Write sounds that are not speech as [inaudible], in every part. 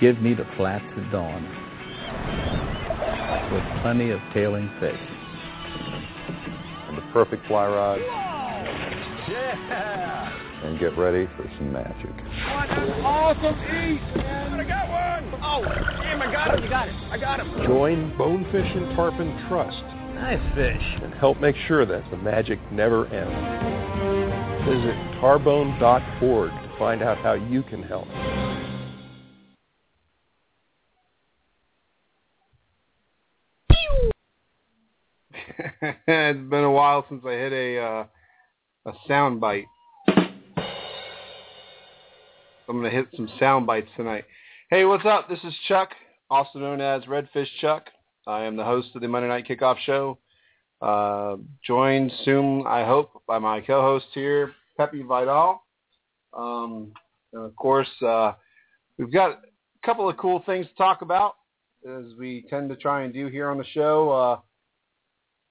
Give me the flats at dawn with plenty of tailing fish. And the perfect fly rod. Yeah! And get ready for some magic. What an awesome east, man! I got one! Oh, damn, I got him, you got it. I got him. Join Bonefish and Tarpon Trust. Nice fish. And help make sure that the magic never ends. Visit tarbone.org to find out how you can help. [laughs] it's been a while since I hit a uh, a sound bite. I'm gonna hit some sound bites tonight. Hey, what's up? This is Chuck, also known as Redfish Chuck. I am the host of the Monday Night Kickoff Show. Uh, joined soon, I hope, by my co-host here, Pepe Vidal. Um, and of course, uh, we've got a couple of cool things to talk about, as we tend to try and do here on the show.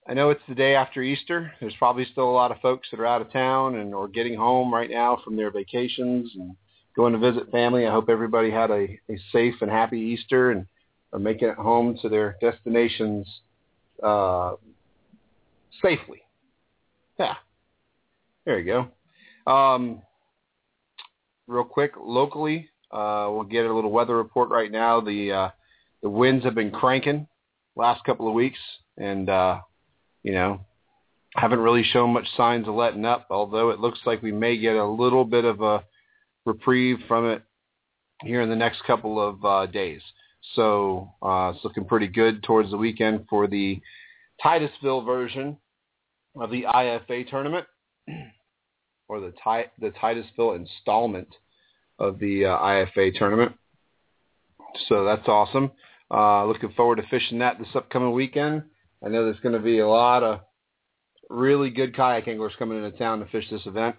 I know it's the day after Easter. There's probably still a lot of folks that are out of town and or getting home right now from their vacations and going to visit family. I hope everybody had a, a safe and happy Easter and are making it home to their destinations uh, safely. Yeah. There you go. Um, real quick, locally, uh, we'll get a little weather report right now. The uh, the winds have been cranking last couple of weeks, and uh, you know, haven't really shown much signs of letting up, although it looks like we may get a little bit of a reprieve from it here in the next couple of uh, days. So uh, it's looking pretty good towards the weekend for the Titusville version of the IFA tournament, [clears throat] or the, Ti- the Titusville installment of the uh, IFA tournament. So that's awesome. Uh, looking forward to fishing that this upcoming weekend. I know there's going to be a lot of really good kayak anglers coming into town to fish this event.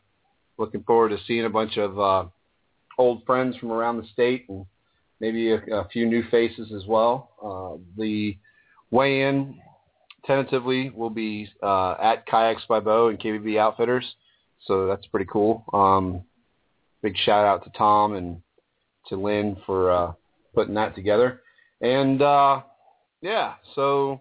Looking forward to seeing a bunch of uh, old friends from around the state and maybe a, a few new faces as well. Uh, the weigh-in tentatively will be uh, at Kayaks by Bo and KBB Outfitters, so that's pretty cool. Um, big shout out to Tom and to Lynn for uh, putting that together. And uh, yeah, so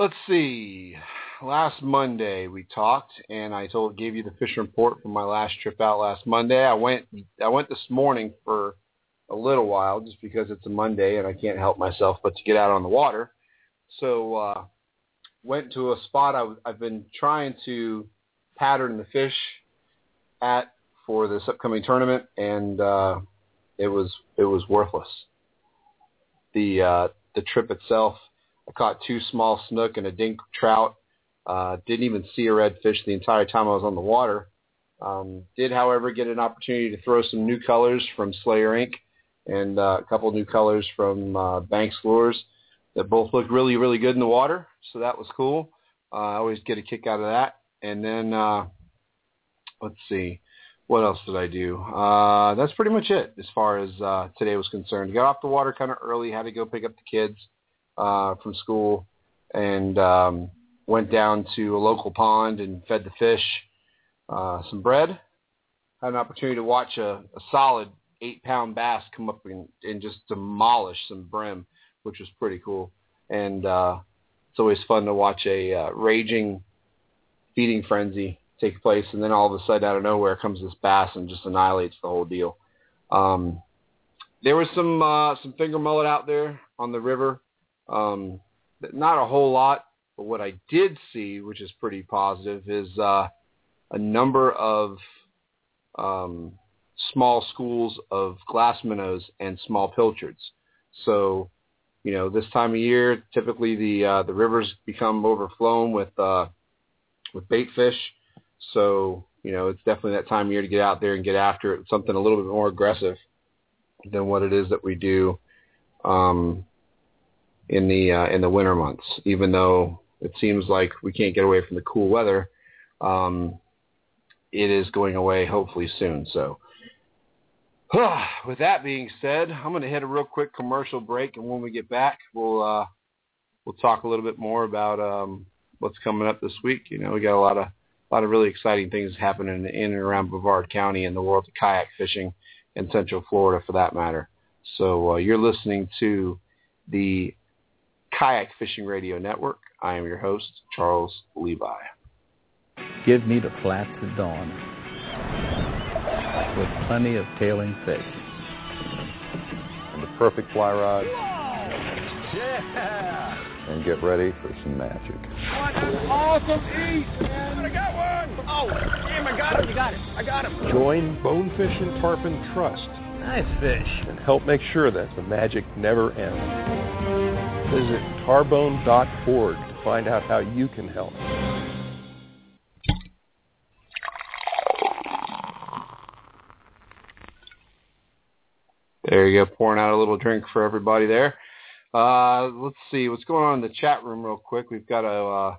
let's see. Last Monday we talked, and I told gave you the fish report from my last trip out last Monday. I went I went this morning for a little while just because it's a Monday and I can't help myself but to get out on the water. So uh, went to a spot I, I've been trying to pattern the fish at for this upcoming tournament, and uh, it was it was worthless. The uh, the trip itself, caught two small snook and a dink trout. Uh, didn't even see a redfish the entire time I was on the water. Um, did, however, get an opportunity to throw some new colors from Slayer Inc. and uh, a couple new colors from uh, Banks Lures that both looked really, really good in the water. So that was cool. Uh, I always get a kick out of that. And then uh, let's see, what else did I do? Uh, that's pretty much it as far as uh, today was concerned. Got off the water kind of early. Had to go pick up the kids uh, from school and um, went down to a local pond and fed the fish uh, some bread. Had an opportunity to watch a, a solid eight-pound bass come up and, and just demolish some brim, which was pretty cool. And uh, it's always fun to watch a uh, raging feeding frenzy take place, and then all of a sudden, out of nowhere, comes this bass and just annihilates the whole deal. Um, there was some uh, some finger mullet out there on the river. Um, not a whole lot, but what I did see, which is pretty positive, is uh, a number of um, small schools of glass minnows and small pilchards. So, you know, this time of year, typically the uh, the rivers become overflown with uh, with bait fish. So, you know, it's definitely that time of year to get out there and get after it. Something a little bit more aggressive than what it is that we do um, in the uh, in the winter months. Even though it seems like we can't get away from the cool weather, um, it is going away hopefully soon. So, [sighs] with that being said, I'm going to hit a real quick commercial break, and when we get back, we'll uh, we'll talk a little bit more about um, what's coming up this week. You know, we got a lot of a lot of really exciting things happening in and around Brevard County and the world of kayak fishing in Central Florida, for that matter. So uh, you're listening to the Kayak Fishing Radio Network. I am your host, Charles Levi. Give me the flats at dawn with plenty of tailing fish. And the perfect fly rod. Yeah! And get ready for some magic. What an awesome eat, man! I got one! Oh, damn, I got him. You got it. I got him. Join Bonefish and Tarpon Trust Nice fish. and help make sure that the magic never ends. Visit tarbone.org to find out how you can help. There you go, pouring out a little drink for everybody there. Uh, let's see what's going on in the chat room real quick. We've got a uh,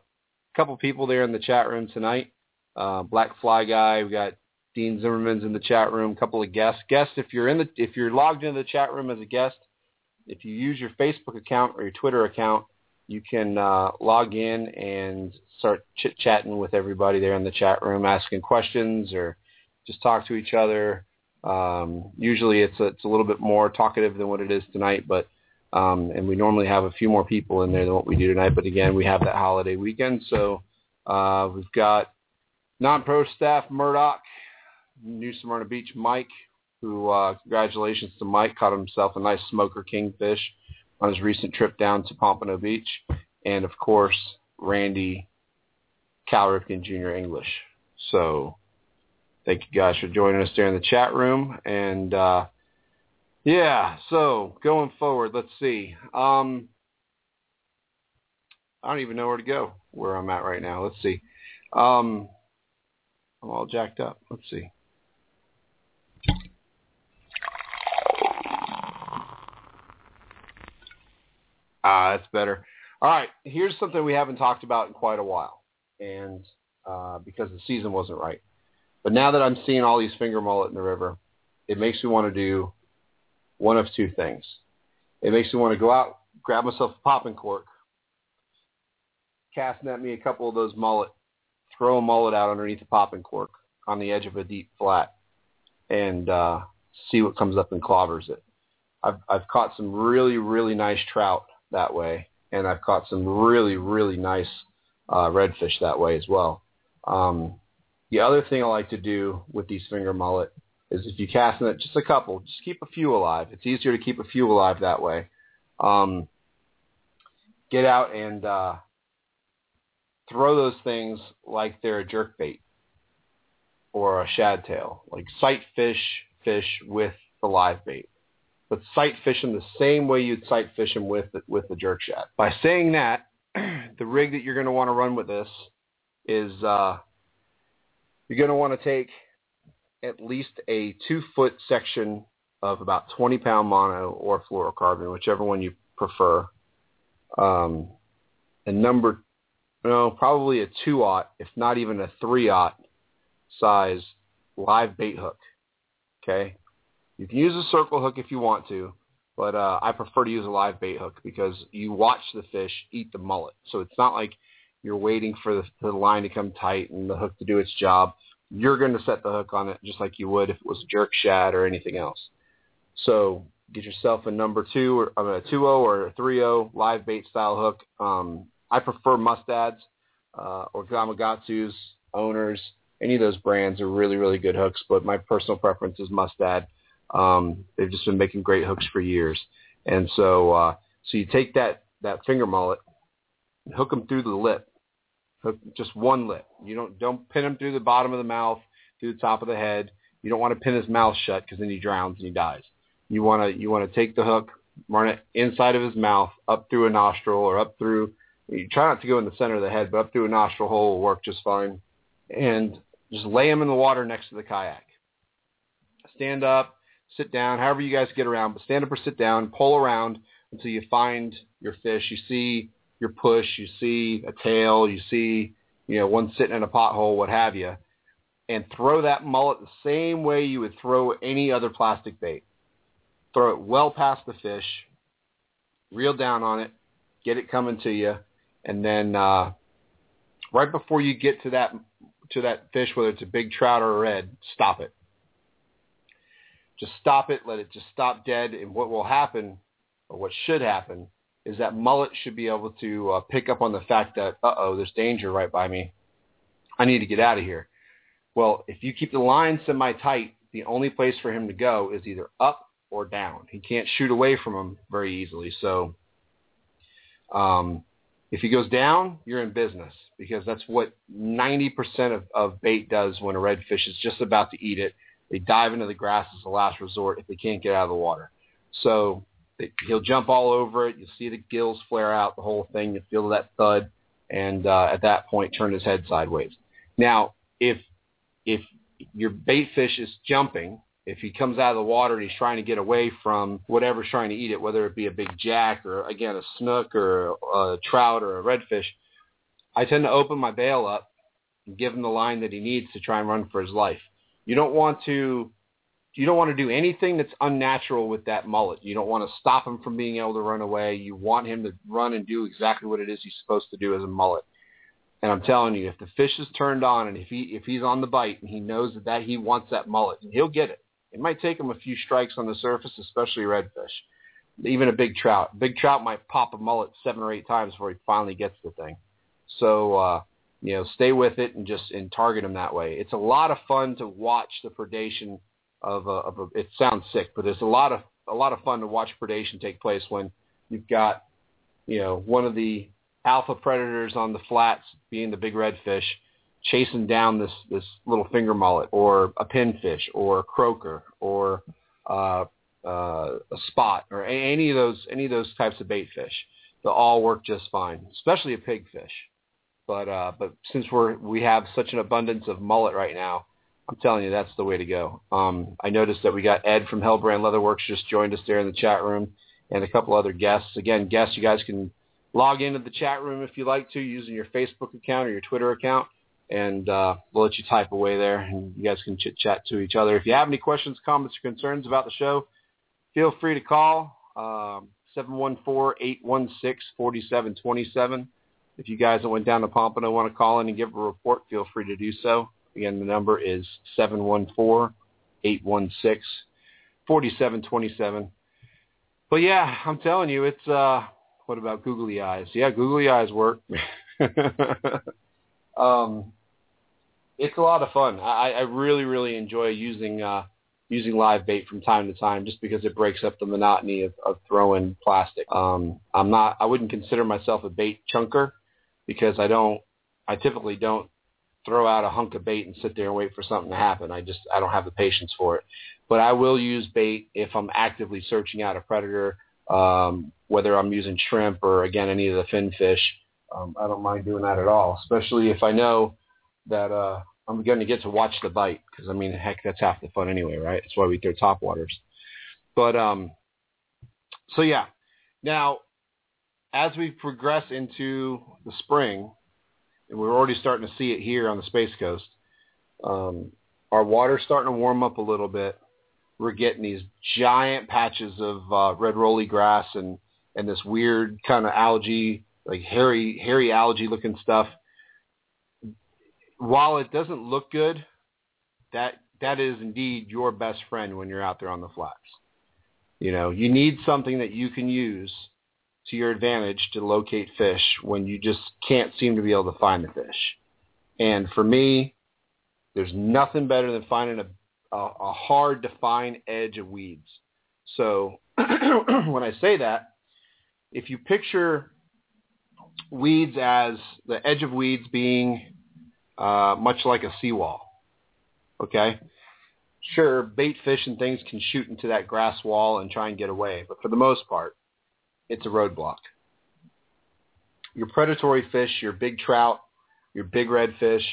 couple people there in the chat room tonight. Uh, Black Fly Guy, we got Dean Zimmerman's in the chat room. A couple of guests. Guests, if you're in the if you're logged into the chat room as a guest, if you use your Facebook account or your Twitter account, you can uh, log in and start chit chatting with everybody there in the chat room, asking questions or just talk to each other. Um, usually it's a, it's a little bit more talkative than what it is tonight, but um, and we normally have a few more people in there than what we do tonight. But again, we have that holiday weekend, so uh, we've got non-pro staff Murdoch, New Smyrna Beach Mike, who uh, congratulations to Mike, caught himself a nice smoker kingfish on his recent trip down to Pompano Beach, and of course Randy Cal Ripken Jr. English. So thank you guys for joining us there in the chat room. And uh, yeah, so going forward, let's see. Um, I don't even know where to go where I'm at right now. Let's see. Um, I'm all jacked up. Let's see. Ah, that's better. All right, here's something we haven't talked about in quite a while, and uh, because the season wasn't right. But now that I'm seeing all these finger mullet in the river, it makes me want to do one of two things. It makes me want to go out, grab myself a popping cork, cast net me a couple of those mullet, throw a mullet out underneath a popping cork on the edge of a deep flat, and uh, see what comes up and clobbers it. I've I've caught some really really nice trout that way, and I've caught some really really nice uh, redfish that way as well. Um, the other thing I like to do with these finger mullet is if you cast it, just a couple, just keep a few alive. It's easier to keep a few alive that way. Um, get out and uh, throw those things like they're a jerk bait or a shad tail, like sight fish fish with the live bait. But sight fish them the same way you'd sight fish them with with the jerk shad. By saying that, [clears throat] the rig that you're going to want to run with this is uh, you're going to want to take at least a two foot section of about 20 pound mono or fluorocarbon, whichever one you prefer. Um, and number, no, probably a two aught, if not even a three aught size live bait hook. Okay. You can use a circle hook if you want to, but uh, I prefer to use a live bait hook because you watch the fish eat the mullet. So it's not like you're waiting for the, the line to come tight and the hook to do its job. You're going to set the hook on it just like you would if it was a jerk shad or anything else. So get yourself a number two or a two o or a three o live bait style hook. Um, I prefer Mustads uh, or Gamakatsu's owners. Any of those brands are really, really good hooks, but my personal preference is Mustad. Um, they've just been making great hooks for years. And so, uh, so you take that, that finger mullet, hook them through the lip, hook just one lip. You don't, don't pin him through the bottom of the mouth, through the top of the head. You don't want to pin his mouth shut because then he drowns and he dies. You want to, you want to take the hook, run it inside of his mouth, up through a nostril or up through, you try not to go in the center of the head, but up through a nostril hole will work just fine. And just lay him in the water next to the kayak. Stand up, sit down, however you guys get around, but stand up or sit down, pull around until you find your fish. You see your push, you see a tail, you see, you know, one sitting in a pothole, what have you, and throw that mullet the same way you would throw any other plastic bait. Throw it well past the fish, reel down on it, get it coming to you, and then uh, right before you get to that to that fish, whether it's a big trout or a red, stop it. Just stop it, let it just stop dead, and what will happen, or what should happen, is that mullet should be able to uh, pick up on the fact that, uh-oh, there's danger right by me. I need to get out of here. Well, if you keep the line semi-tight, the only place for him to go is either up or down. He can't shoot away from him very easily. So um, if he goes down, you're in business because that's what 90% of, of bait does when a redfish is just about to eat it. They dive into the grass as a last resort if they can't get out of the water. So they, he'll jump all over it. You'll see the gills flare out, the whole thing. You'll feel that thud, and uh, at that point, turn his head sideways. Now, if if your bait fish is jumping if he comes out of the water and he's trying to get away from whatever's trying to eat it, whether it be a big jack or again a snook or a trout or a redfish, I tend to open my bail up and give him the line that he needs to try and run for his life. You don't want to you don't want to do anything that's unnatural with that mullet. You don't want to stop him from being able to run away. You want him to run and do exactly what it is he's supposed to do as a mullet. And I'm telling you, if the fish is turned on and if he if he's on the bite and he knows that, that he wants that mullet, he'll get it. It might take him a few strikes on the surface, especially redfish. Even a big trout. Big trout might pop a mullet seven or eight times before he finally gets the thing. So, uh, you know, stay with it and just and target him that way. It's a lot of fun to watch the predation of a, of a it sounds sick, but it's a lot of a lot of fun to watch predation take place when you've got, you know, one of the alpha predators on the flats being the big redfish chasing down this this little finger mullet or a pinfish or a croaker or uh, uh, a spot or any of those any of those types of bait fish. They'll all work just fine, especially a pigfish. But uh, but since we're we have such an abundance of mullet right now, I'm telling you that's the way to go. Um, I noticed that we got Ed from Hellbrand Leatherworks just joined us there in the chat room, and a couple other guests. Again, guests, you guys can log into the chat room if you like to using your Facebook account or your Twitter account and uh, we'll let you type away there, and you guys can chit chat to each other. If you have any questions, comments, or concerns about the show, feel free to call um, 714-816-4727. If you guys that went down to Pompano want to call in and give a report, feel free to do so. Again, the number is 714-816-4727. But yeah, I'm telling you, it's uh, what about googly eyes? Yeah, googly eyes work. [laughs] um, it's a lot of fun. I, I really, really enjoy using uh, using live bait from time to time, just because it breaks up the monotony of, of throwing plastic. Um, I'm not. I wouldn't consider myself a bait chunker because I don't. I typically don't throw out a hunk of bait and sit there and wait for something to happen. I just I don't have the patience for it. But I will use bait if I'm actively searching out a predator, um, whether I'm using shrimp or again any of the fin fish. Um, I don't mind doing that at all, especially if I know that uh, I'm going to get to watch the bite because I mean, heck, that's half the fun anyway, right? That's why we throw top waters. But um, so yeah. Now, as we progress into the spring, and we're already starting to see it here on the Space Coast, um, our water's starting to warm up a little bit. We're getting these giant patches of uh, red rolly grass and and this weird kind of algae, like hairy hairy algae looking stuff while it doesn't look good, that that is indeed your best friend when you're out there on the flats. You know, you need something that you can use to your advantage to locate fish when you just can't seem to be able to find the fish. And for me, there's nothing better than finding a, a, a hard to find edge of weeds. So [clears throat] when I say that, if you picture weeds as the edge of weeds being uh, much like a seawall, okay? Sure, bait fish and things can shoot into that grass wall and try and get away, but for the most part, it's a roadblock. Your predatory fish, your big trout, your big redfish,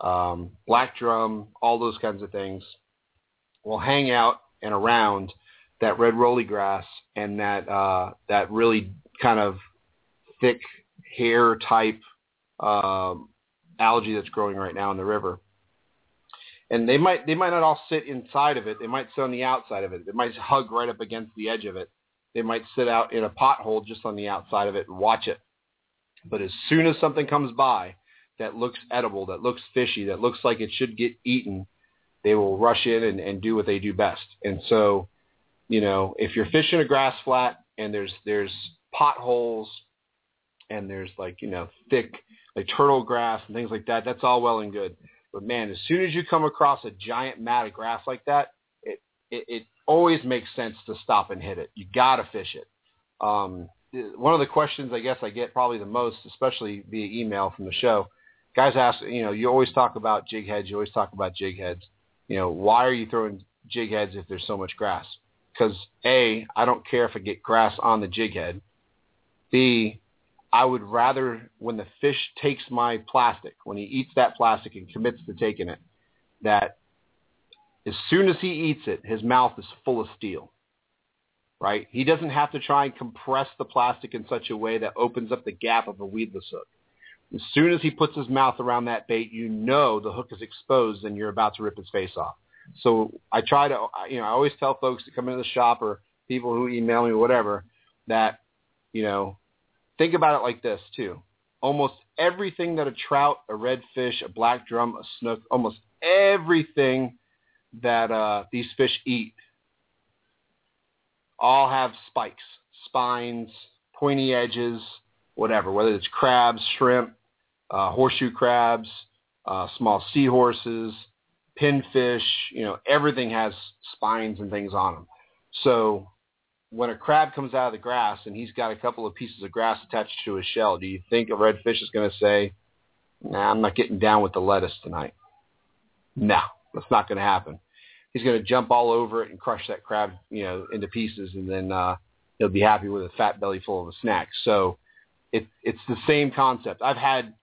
um, black drum, all those kinds of things will hang out and around that red rolly grass and that uh, that really kind of thick hair type um, algae that's growing right now in the river. And they might they might not all sit inside of it. They might sit on the outside of it. They might hug right up against the edge of it. They might sit out in a pothole just on the outside of it and watch it. But as soon as something comes by that looks edible, that looks fishy, that looks like it should get eaten, they will rush in and, and do what they do best. And so, you know, if you're fishing a grass flat and there's there's potholes and there's like, you know, thick like turtle grass and things like that, that's all well and good. But man, as soon as you come across a giant mat of grass like that, it it, it always makes sense to stop and hit it. You gotta fish it. Um, one of the questions I guess I get probably the most, especially via email from the show, guys ask, you know, you always talk about jig heads. You always talk about jig heads. You know, why are you throwing jig heads if there's so much grass? Because A, I don't care if I get grass on the jig head. B, I would rather when the fish takes my plastic, when he eats that plastic and commits to taking it, that as soon as he eats it, his mouth is full of steel. Right? He doesn't have to try and compress the plastic in such a way that opens up the gap of a weedless hook. As soon as he puts his mouth around that bait, you know the hook is exposed and you're about to rip his face off. So I try to, you know, I always tell folks to come into the shop or people who email me, whatever, that, you know, think about it like this too. Almost everything that a trout, a redfish, a black drum, a snook, almost everything that uh, these fish eat all have spikes, spines, pointy edges, whatever, whether it's crabs, shrimp, uh, horseshoe crabs, uh, small seahorses, pinfish, you know, everything has spines and things on them. So when a crab comes out of the grass and he's got a couple of pieces of grass attached to his shell, do you think a redfish is going to say, nah, I'm not getting down with the lettuce tonight? No, that's not going to happen. He's going to jump all over it and crush that crab, you know, into pieces, and then uh, he'll be happy with a fat belly full of a snack. So it, it's the same concept. I've had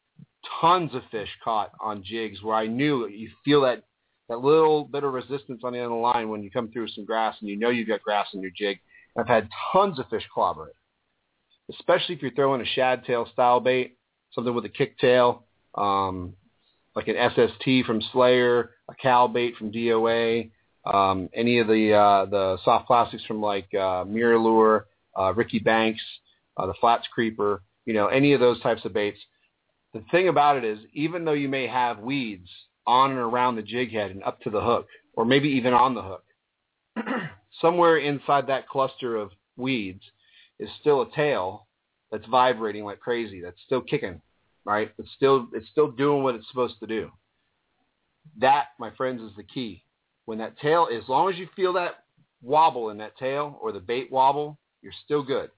tons of fish caught on jigs where I knew you feel that that little bit of resistance on the end of the line when you come through some grass and you know you've got grass in your jig. I've had tons of fish clobber it, especially if you're throwing a shad tail style bait, something with a kick tail, um, like an SST from Slayer, a CAL bait from DOA, um, any of the uh, the soft plastics from like uh, MirrOlure, uh, Ricky Banks, uh, the Flats Creeper, you know, any of those types of baits. The thing about it is, even though you may have weeds on and around the jig head and up to the hook, or maybe even on the hook, [clears throat] somewhere inside that cluster of weeds is still a tail that's vibrating like crazy, that's still kicking, right? It's still it's still doing what it's supposed to do. That, my friends, is the key. When that tail, as long as you feel that wobble in that tail or the bait wobble, you're still good.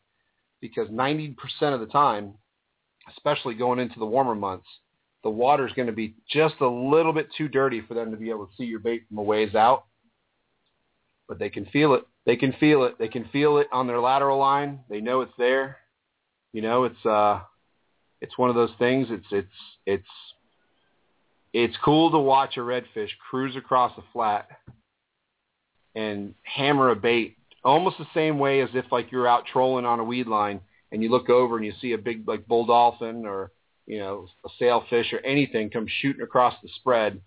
Because 90% of the time, especially going into the warmer months, the water is going to be just a little bit too dirty for them to be able to see your bait from a ways out but they can feel it. They can feel it. They can feel it on their lateral line. They know it's there. You know, it's uh it's one of those things. It's it's it's it's cool to watch a redfish cruise across a flat and hammer a bait almost the same way as if like you're out trolling on a weed line and you look over and you see a big like bull dolphin or you know a sailfish or anything come shooting across the spread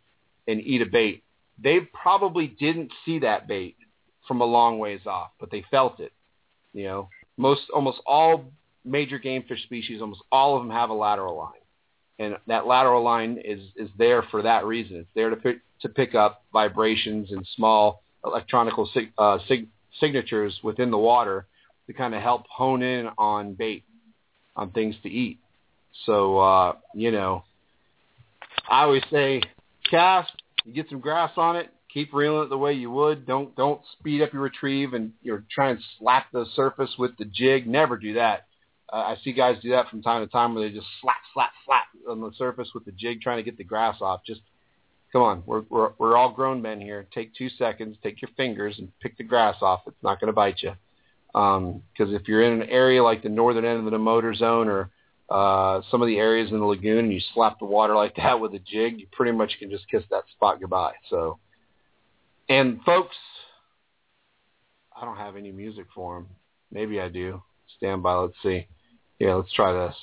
and eat a bait. They probably didn't see that bait from a long ways off, but they felt it. You know, most almost all major game fish species, almost all of them have a lateral line, and that lateral line is is there for that reason. It's there to pick to pick up vibrations and small electronical sig, uh, sig, signatures within the water to kind of help hone in on bait, on things to eat. So uh, you know, I always say cast, you get some grass on it, keep reeling it the way you would. Don't don't speed up your retrieve and you're trying to slap the surface with the jig. Never do that. I see guys do that from time to time where they just slap, slap, slap on the surface with the jig trying to get the grass off. Just come on, we're we're we're all grown men here. Take two seconds, take your fingers and pick the grass off. It's not going to bite you. Because um, if you're in an area like the northern end of the motor zone or uh, some of the areas in the lagoon and you slap the water like that with a jig, you pretty much can just kiss that spot goodbye. So, and folks, I don't have any music for them. Maybe I do. Stand by. Let's see. Yeah, let's try this.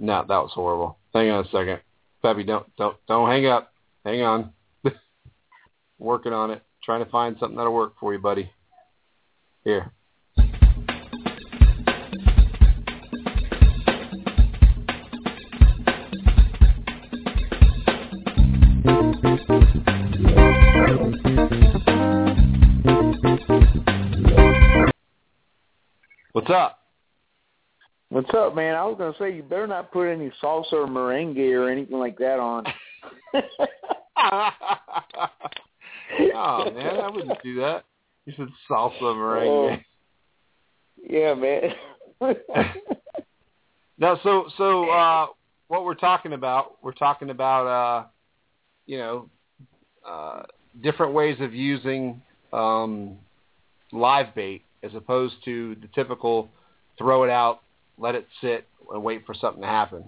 No, that was horrible. Hang on a second. Peppy, don't don't don't hang up. Hang on. [laughs] Working on it. Trying to find something that'll work for you, buddy. Here. What's up? What's up, man? I was gonna say you better not put any salsa or merengue or anything like that on. [laughs] oh man, I wouldn't do that. You said salsa merengue. Oh. Yeah, man. [laughs] now, so so uh, what we're talking about, we're talking about uh, you know uh, different ways of using um, live bait as opposed to the typical throw it out, let it sit, and wait for something to happen.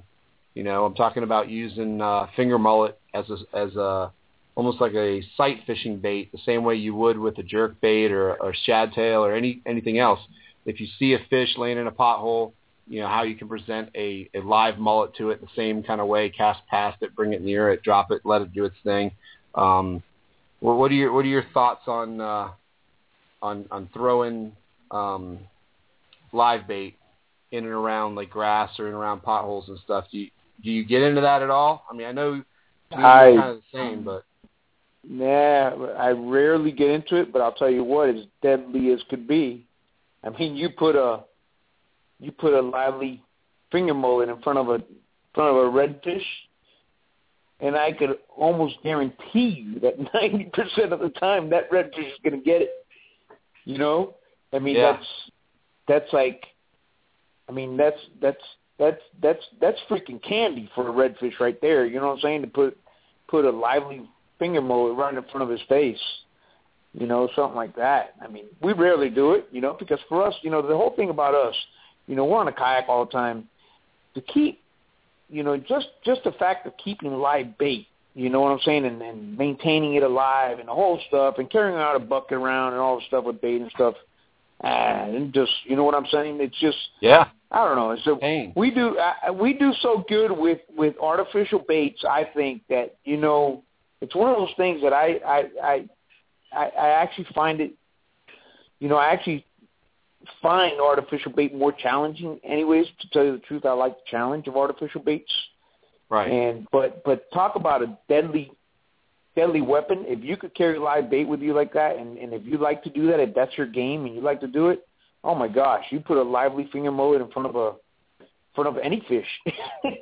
You know, I'm talking about using uh, finger mullet as a, as a almost like a sight fishing bait, the same way you would with a jerk bait or, shad tail or any anything else. If you see a fish laying in a pothole, you know how you can present a, a live mullet to it the same kind of way. Cast past it, bring it near it, drop it, let it do its thing. Um, what are your what are your thoughts on uh, on on throwing um, live bait in and around like grass or in and around potholes and stuff? Do you do you get into that at all? I mean, I know I, kind of the same, but nah, I rarely get into it. But I'll tell you what, as deadly as could be. I mean, you put a you put a lively finger mullet in front of a in front of a redfish, and I could almost guarantee you that [laughs] ninety percent of the time that redfish is going to get it. You know, I mean Yeah. that's that's like, I mean that's that's that's that's that's freaking candy for a redfish right there. You know what I'm saying? To put put a lively finger mullet right in front of his face. You know, something like that. I mean, we rarely do it, you know, because for us, you know, the whole thing about us, you know, we're on a kayak all the time. To keep, you know, just just the fact of keeping live bait, you know what I'm saying, and, and maintaining it alive and the whole stuff, and carrying out a bucket around and all the stuff with bait and stuff. And just, you know what I'm saying? It's just, yeah, I don't know. Pain. we do uh, we do so good with with artificial baits. I think that you know it's one of those things that I I I I, I actually find it. You know, I actually find artificial bait more challenging. Anyways, to tell you the truth, I like the challenge of artificial baits. right. And but but talk about a deadly deadly weapon. If you could carry live bait with you like that, and and if you like to do that, if that's your game and you like to do it, oh my gosh, you put a lively finger mullet in front of a in front of any fish. [laughs]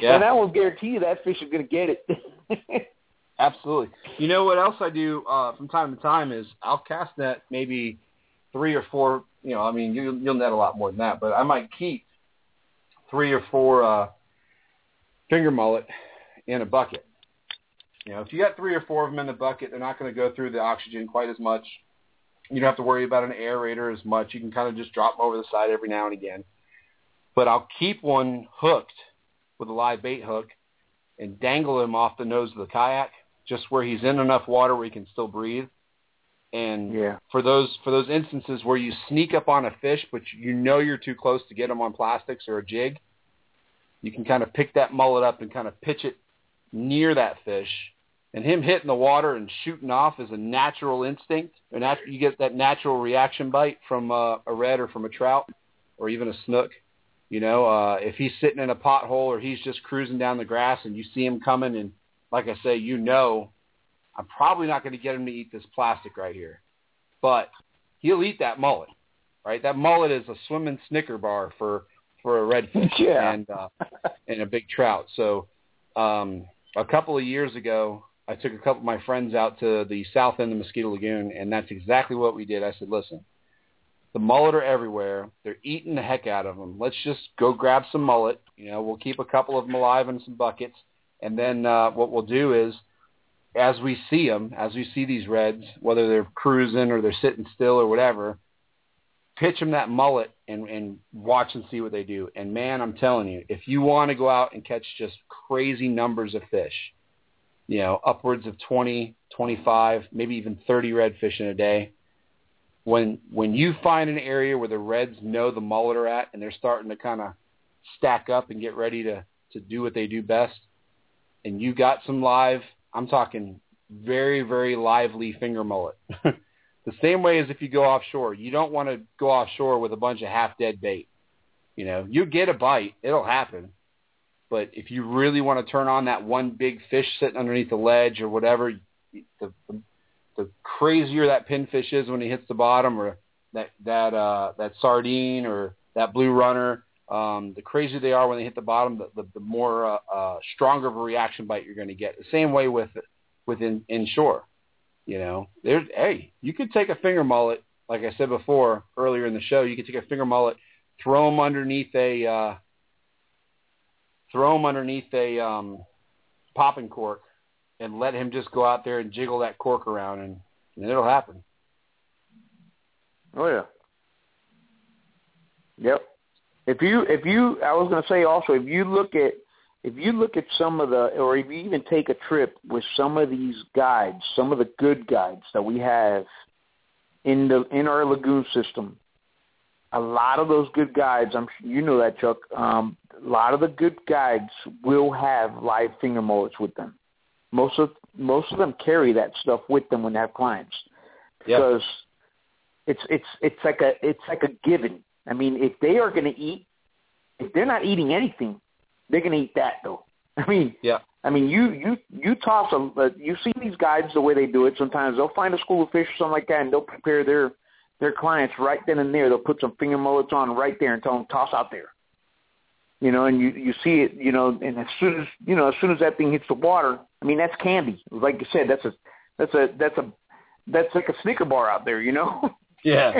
Yeah. And I will guarantee you that fish is going to get it. [laughs] Absolutely. You know what else I do uh, from time to time is I'll cast net maybe three or four. You know, I mean, you, you'll net a lot more than that, but I might keep three or four uh, finger mullet in a bucket. You know, if you got three or four of them in the bucket, they're not going to go through the oxygen quite as much. You don't have to worry about an aerator as much. You can kind of just drop them over the side every now and again. But I'll keep one hooked with a live bait hook and dangle him off the nose of the kayak, just where he's in enough water where he can still breathe. And Yeah. for those for those instances where you sneak up on a fish, but you know you're too close to get him on plastics or a jig, you can kind of pick that mullet up and kind of pitch it near that fish. And him hitting the water and shooting off is a natural instinct. And after you get that natural reaction bite from uh, a red or from a trout or even a snook, You know, uh, if he's sitting in a pothole or he's just cruising down the grass and you see him coming and like I say, you know, I'm probably not going to get him to eat this plastic right here, but he'll eat that mullet, right? That mullet is a swimming Snicker bar for for a redfish [laughs] Yeah. and uh, and a big trout. So um, a couple of years ago, I took a couple of my friends out to the south end of Mosquito Lagoon, and that's exactly what we did. I said, listen, the mullet are everywhere. They're eating the heck out of them. Let's just go grab some mullet. You know, we'll keep a couple of them alive in some buckets, and then uh, what we'll do is, as we see them, as we see these reds, whether they're cruising or they're sitting still or whatever, pitch them that mullet and, and watch and see what they do. And man, I'm telling you, if you want to go out and catch just crazy numbers of fish, you know, upwards of 20, 25, maybe even 30 redfish in a day, when when you find an area where the reds know the mullet are at and they're starting to kind of stack up and get ready to to do what they do best, and you got some live, I'm talking very very lively finger mullet. [laughs] the same way as if you go offshore, you don't want to go offshore with a bunch of half dead bait. You know, you get a bite, it'll happen. But if you really want to turn on that one big fish sitting underneath the ledge or whatever, the, the the crazier that pinfish is when he hits the bottom, or that that uh, that sardine or that blue runner, um, the crazier they are when they hit the bottom, the, the, the more uh, uh, stronger of a reaction bite you're going to get. The same way with with in, inshore. You know, there's hey, you could take a finger mullet, like I said before earlier in the show. You could take a finger mullet, throw them underneath a uh, throw them underneath a um, popping cork, and let him just go out there and jiggle that cork around, and, and it'll happen. Oh yeah. Yep. If you if you I was going to say also if you look at if you look at some of the or if you even take a trip with some of these guides, some of the good guides that we have in the in our lagoon system, a lot of those good guides, I'm sure you know that Chuck. Um, a lot of the good guides will have live finger mullets with them. Most of most of them carry that stuff with them when they have clients because it's it's it's like a it's like a given. I mean, if they are going to eat, if they're not eating anything, they're going to eat that though. [laughs] I mean, Yeah. I mean, you you you toss a uh, you see these guides the way they do it. Sometimes they'll find a school of fish or something like that, and they'll prepare their their clients right then and there. They'll put some finger mullets on right there and tell them toss out there. You know, and you you see it. You know, and as soon as you know, as soon as that thing hits the water, I mean, that's candy. Like you said, that's a that's a that's a that's like a Snicker bar out there. You know. [laughs] Yeah.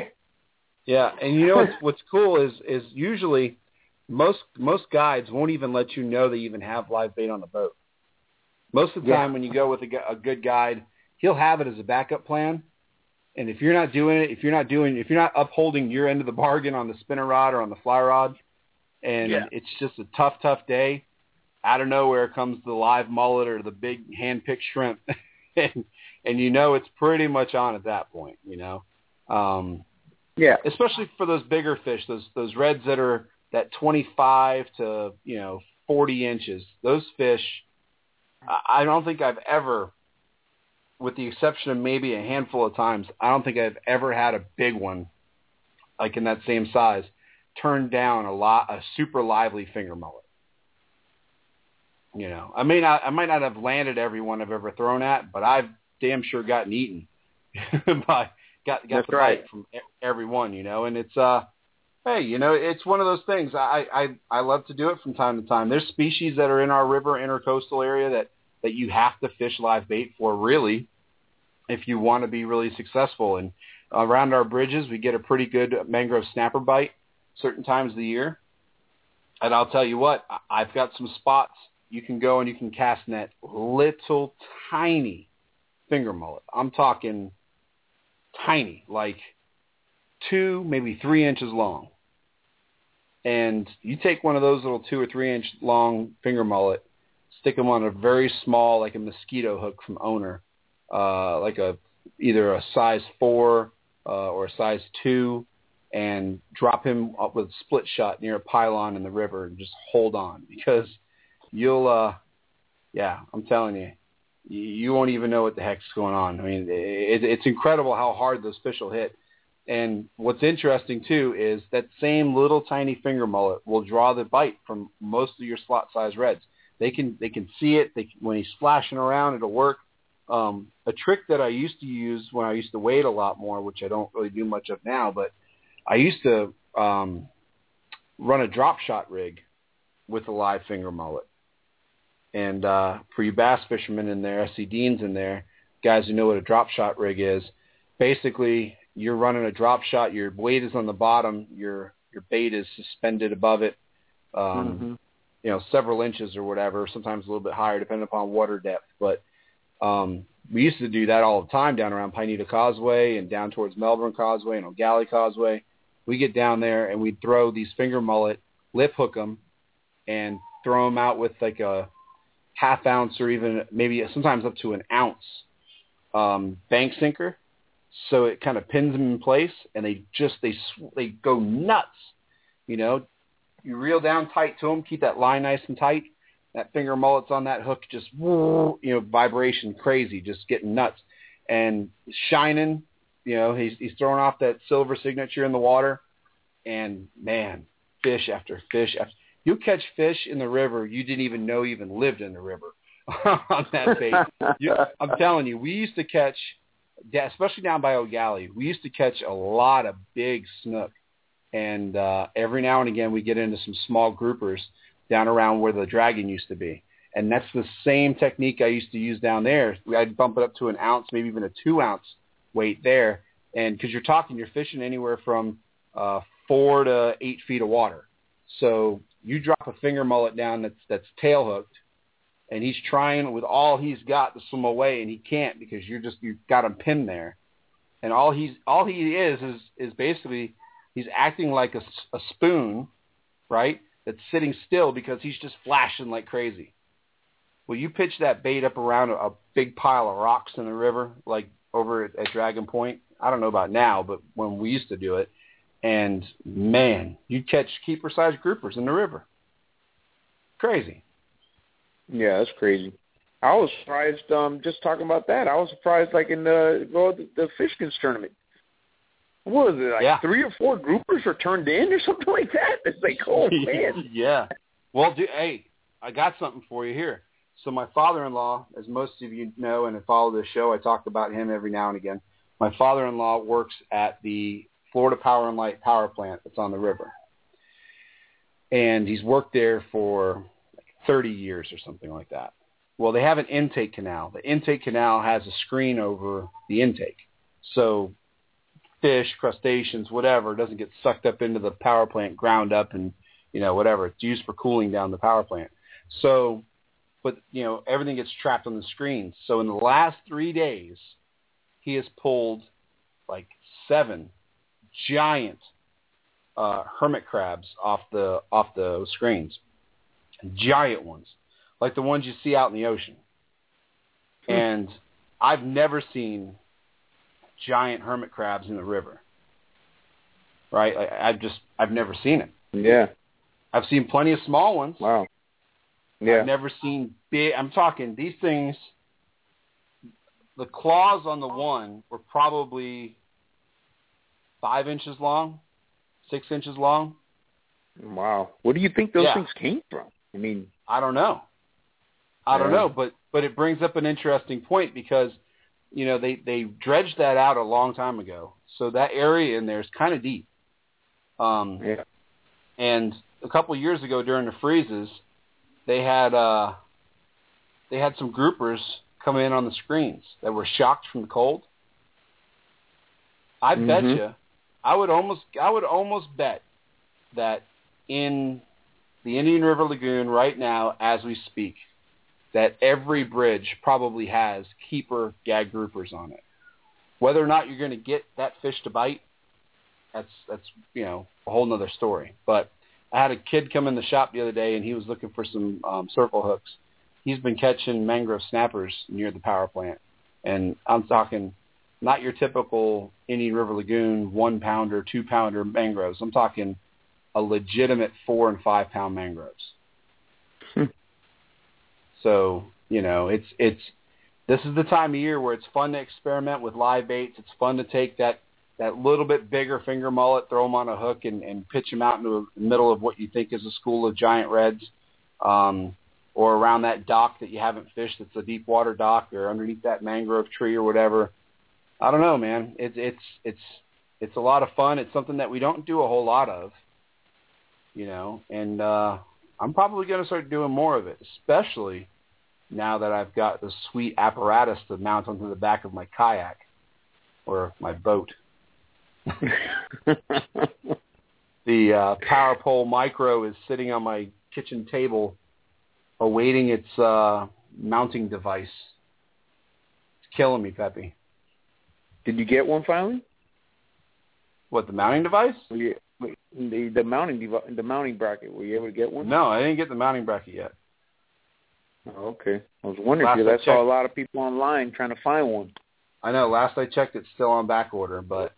Yeah, and you know what's what's cool is is usually most most guides won't even let you know they even have live bait on the boat. Most of the Yeah. time, when you go with a, a good guide, he'll have it as a backup plan. And if you're not doing it, if you're not doing, if you're not upholding your end of the bargain on the spinner rod or on the fly rod, and Yeah. it's just a tough, tough day, out of nowhere comes the live mullet or the big hand-picked shrimp, [laughs] and and you know it's pretty much on at that point, you know. Um, yeah. especially for those bigger fish, those those reds that are that 25 to you know 40 inches. Those fish, I I don't think I've ever, with the exception of maybe a handful of times, I don't think I've ever had a big one, like in that same size, turn down a lot a super lively finger mullet. You know, I may not I might not have landed every one I've ever thrown at, but I've damn sure gotten eaten [laughs] by got got That's the right. bite from e- every one, you know, and it's uh hey, you know, it's one of those things. I I I love to do it from time to time. There's species that are in our river intercoastal area that that you have to fish live bait for really if you want to be really successful and around our bridges we get a pretty good mangrove snapper bite certain times of the year. And I'll tell you what, I've got some spots you can go and you can cast net little tiny finger mullet. I'm talking tiny, like two, maybe three inches long. And you take one of those little two or three inch long finger mullet, stick them on a very small, like a mosquito hook from owner, uh, like a either a size four uh, or a size two, and drop him up with a split shot near a pylon in the river and just hold on [laughs] because you'll, uh, yeah, I'm telling you, you, won't even know what the heck's going on. I mean, it, it's incredible how hard those fish will hit. And what's interesting too is that same little tiny finger mullet will draw the bite from most of your slot size reds. They can they can see it. They when he's flashing around, it'll work. Um, a trick that I used to use when I used to wade a lot more, which I don't really do much of now, but I used to um, run a drop shot rig with a live finger mullet. And uh, for you bass fishermen in there, SC Deans in there, guys who know what a drop shot rig is, basically you're running a drop shot. Your weight is on the bottom. Your your bait is suspended above it. Um, Mm-hmm. You know, several inches or whatever. Sometimes a little bit higher, depending upon water depth. But um, we used to do that all the time down around Pineda Causeway and down towards Melbourne Causeway and Eau Gallie Causeway. We get down there and we'd throw these finger mullet, lip hook them, and throw them out with like a half ounce or even maybe sometimes up to an ounce um, bank sinker. So it kind of pins them in place, and they just they they go nuts. You know, you reel down tight to them, keep that line nice and tight. That finger mullet's on that hook, just you know, vibration crazy, just getting nuts, and shining. You know, he's he's throwing off that silver signature in the water, and man, fish after fish after. You catch fish in the river you didn't even know even lived in the river [laughs] on that bait. You, I'm telling you, we used to catch, especially down by Eau Gallie, we used to catch a lot of big snook. And uh, every now and again, we get into some small groupers down around where the dragon used to be. And that's the same technique I used to use down there. I'd bump it up to an ounce, maybe even a two ounce weight there. And because you're talking, you're fishing anywhere from uh, four to eight feet of water. So you drop a finger mullet down that's that's tail hooked, and he's trying with all he's got to swim away, and he can't because you're just you've got him pinned there, and all he's all he is is is basically he's acting like a, a spoon, right? That's sitting still because he's just flashing like crazy. Well, you pitch that bait up around a, a big pile of rocks in the river, like over at, at Dragon Point. I don't know about now, but when we used to do it, and man, you'd catch keeper sized groupers in the river. Crazy. Yeah, that's crazy. I was surprised. Um, just talking about that, I was surprised. Like in the well, the, the Fishkins tournament, what was it? Like Yeah. three or four groupers were turned in or [laughs] something like that. It's like, oh [laughs] man. yeah. Well, do, hey, I got something for you here. So my father-in-law, as most of you know and have followed the show, I talk about him every now and again. My father-in-law works at the Florida Power and Light power plant that's on the river. And he's worked there for like 30 years or something like that. Well, they have an intake canal. The intake canal has a screen over the intake. So fish, crustaceans, whatever, doesn't get sucked up into the power plant, ground up and, you know, whatever. It's used for cooling down the power plant. So, but, you know, everything gets trapped on the screen. So in the last three days, he has pulled like seven giant uh, hermit crabs off the off the screens, giant ones, like the ones you see out in the ocean. And I've never seen giant hermit crabs in the river. Right? I, I've just I've never seen it. Yeah. I've seen plenty of small ones. Wow. Yeah. I've never seen big. I'm talking these things. The claws on the one were probably five inches long, six inches long. Wow. What do you think those Yeah. things came from? I mean, I don't know. I don't know, but but it brings up an interesting point because you know they they dredged that out a long time ago, so that area in there is kind of deep. Um, yeah. and a couple of years ago during the freezes, they had uh, they had some groupers come in on the screens that were shocked from the cold. I bet Mhm. you, I would almost I would almost bet that in the Indian River Lagoon right now, as we speak, that every bridge probably has keeper gag groupers on it. Whether or not you're going to get that fish to bite, that's that's you know a whole nother story. But I had a kid come in the shop the other day, and he was looking for some um, circle hooks. He's been catching mangrove snappers near the power plant, and I'm talking not your typical Indian River Lagoon one pounder, two pounder mangroves. I'm talking a legitimate four and five pound mangroves. So you know, it's it's this is the time of year where it's fun to experiment with live baits. It's fun to take that that little bit bigger finger mullet, throw them on a hook and, and pitch them out into the middle of what you think is a school of giant reds, um, or around that dock that you haven't fished that's a deep water dock, or underneath that mangrove tree or whatever. I don't know, man. It's it's it's it's a lot of fun. It's something that we don't do a whole lot of, you know, and uh, I'm probably going to start doing more of it, especially now that I've got the sweet apparatus to mount onto the back of my kayak or my boat. [laughs] the uh, Power Pole Micro is sitting on my kitchen table awaiting its uh, mounting device. It's killing me, Peppy. Did you get one finally? What, the mounting device? You, the the mounting devi- the mounting bracket. Were you able to get one? No, I didn't get the mounting bracket yet. Oh, okay. I was wondering Last because I I saw a lot of people online trying to find one. I know. Last I checked, it's still on back order, but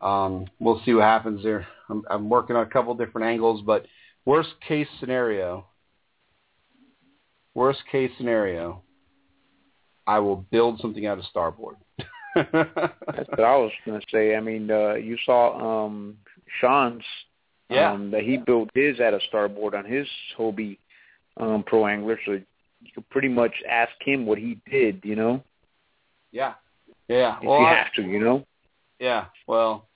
um, we'll see what happens there. I'm, I'm working on a couple different angles, but worst case scenario, worst case scenario, I will build something out of starboard. [laughs] That's what I was going to say. I mean, uh, you saw um, Sean's Yeah. um, that he built his at a starboard on his Hobie um, Pro Angler, so you could pretty much ask him what he did. You know, yeah, yeah. if Well, you I- have to. You know. Yeah, well,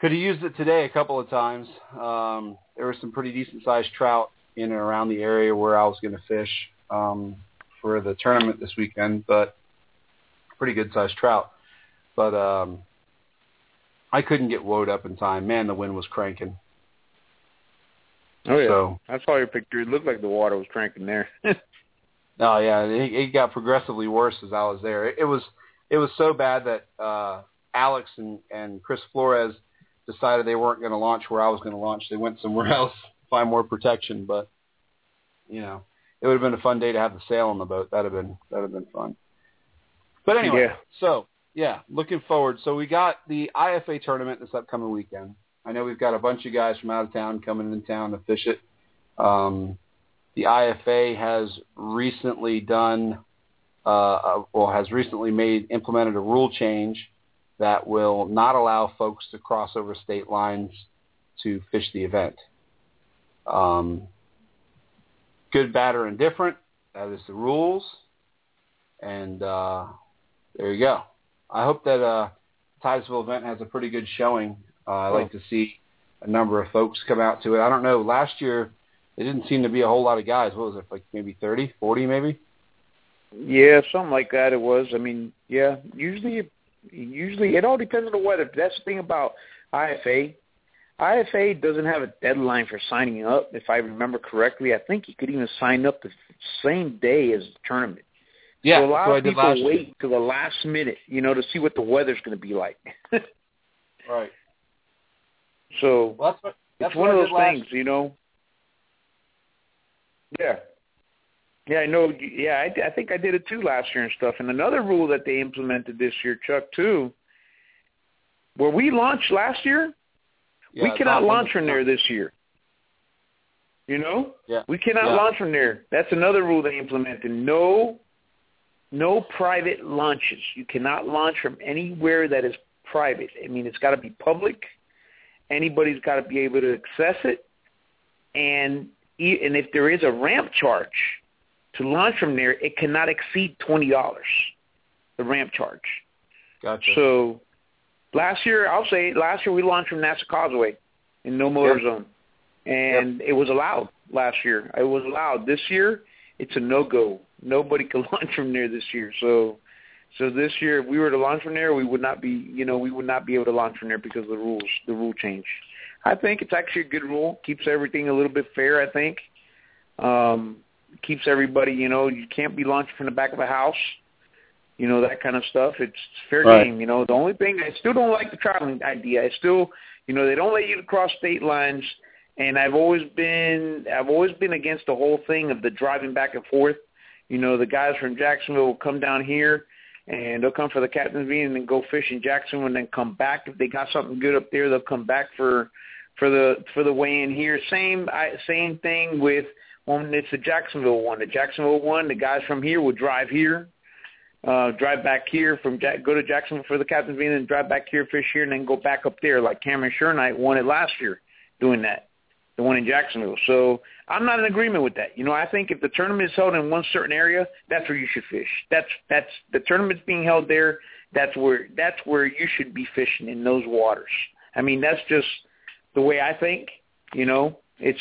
could have used it today a couple of times. Um, there were some pretty decent sized trout in and around the area where I was going to fish um, for the tournament this weekend, but pretty good sized trout. But um, I couldn't get woed up in time. Man, the wind was cranking. Oh yeah. So, I saw your picture. It looked like the water was cranking there. [laughs] oh yeah, it, it got progressively worse as I was there. It, it was it was so bad that uh, Alex and and Chris Flores decided they weren't going to launch where I was going to launch. They went somewhere [laughs] else to find more protection. But you know, it would have been a fun day to have the sail on the boat. That'd have been that'd have been fun. But anyway, Yeah. so yeah, looking forward. So we got the IFA tournament this upcoming weekend. I know we've got a bunch of guys from out of town coming in town to fish it. Um, the IFA has recently done, uh, uh, has recently made implemented a rule change that will not allow folks to cross over state lines to fish the event. Um, good, bad, or indifferent. That is the rules. And uh, there you go. I hope that uh, Titusville event has a pretty good showing. Uh, I like to see a number of folks come out to it. I don't know. Last year, there didn't seem to be a whole lot of guys. What was it, like maybe 30, 40 maybe? Yeah, something like that. It was. I mean, yeah. Usually, usually it all depends on the weather. That's the thing about IFA. IFA doesn't have a deadline for signing up. If I remember correctly, I think you could even sign up the same day as the tournament. Yeah, so a lot of people year. wait till the last minute, you know, to see what the weather's going to be like. [laughs] Right. so Well, that's what, that's it's one of those things, you know. Yeah. Yeah, I know. Yeah, I, I think I did it too last year and stuff. And another rule that they implemented this year, Chuck, too, where we launched last year, Yeah, we cannot launch from there this year. You know, Yeah. we cannot Yeah. launch from there. That's another rule they implemented. No, no private launches. You cannot launch from anywhere that is private. I mean, it's got to be public. Anybody's got to be able to access it, and and if there is a ramp charge to launch from there, it cannot exceed twenty dollars. The ramp charge. Gotcha. So last year, I'll say last year we launched from NASA Causeway in no motor Yep. zone, and it was allowed last year. It was allowed. This year, it's a no go. Nobody [laughs] could launch from there this year. So, so this year, if we were to launch from there, we would not be, you know, we would not be able to launch from there because of the rules, the rule change. I think it's actually a good rule. Keeps everything a little bit fair. I think. Um, keeps everybody, you know, you can't be launching from the back of a house you know that kind of stuff. It's fair Right. game. You know, the only thing I still don't like the traveling idea. I still, you know, they don't let you cross state lines, and I've always been, I've always been against the whole thing of the driving back and forth. You know, the guys from Jacksonville will come down here, and they'll come for the captain's meeting and then go fish in Jacksonville, and then come back if they got something good up there. They'll come back for for the for the weigh in here. Same I, same thing with when it's the Jacksonville one. The Jacksonville one, the guys from here will drive here uh, drive back here from Jack, go to Jacksonville for the captain's meeting, and drive back here, fish here, and then go back up there like Cameron Shernight won it last year doing that, the one in Jacksonville. So I'm not in agreement with that. You know, I think if the tournament is held in one certain area, that's where you should fish. That's that's the tournament's being held there. That's where that's where you should be fishing in those waters. I mean, that's just the way I think. You know, it's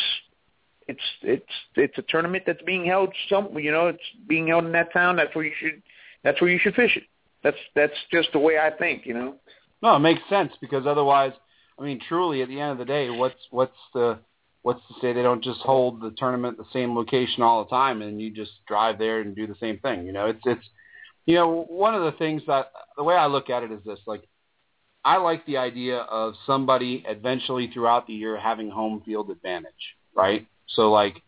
it's it's it's a tournament that's being held some you know it's being held in that town that's where you should that's where you should fish it that's that's just the way i think you know No, it makes sense because otherwise, I mean, truly, at the end of the day, what's what's the what's to say they don't just hold the tournament the same location all the time and you just drive there and do the same thing? You know, it's it's you know one of the things that the way I look at it is this: like, I like the idea of somebody eventually throughout the year having home field advantage, right? So like.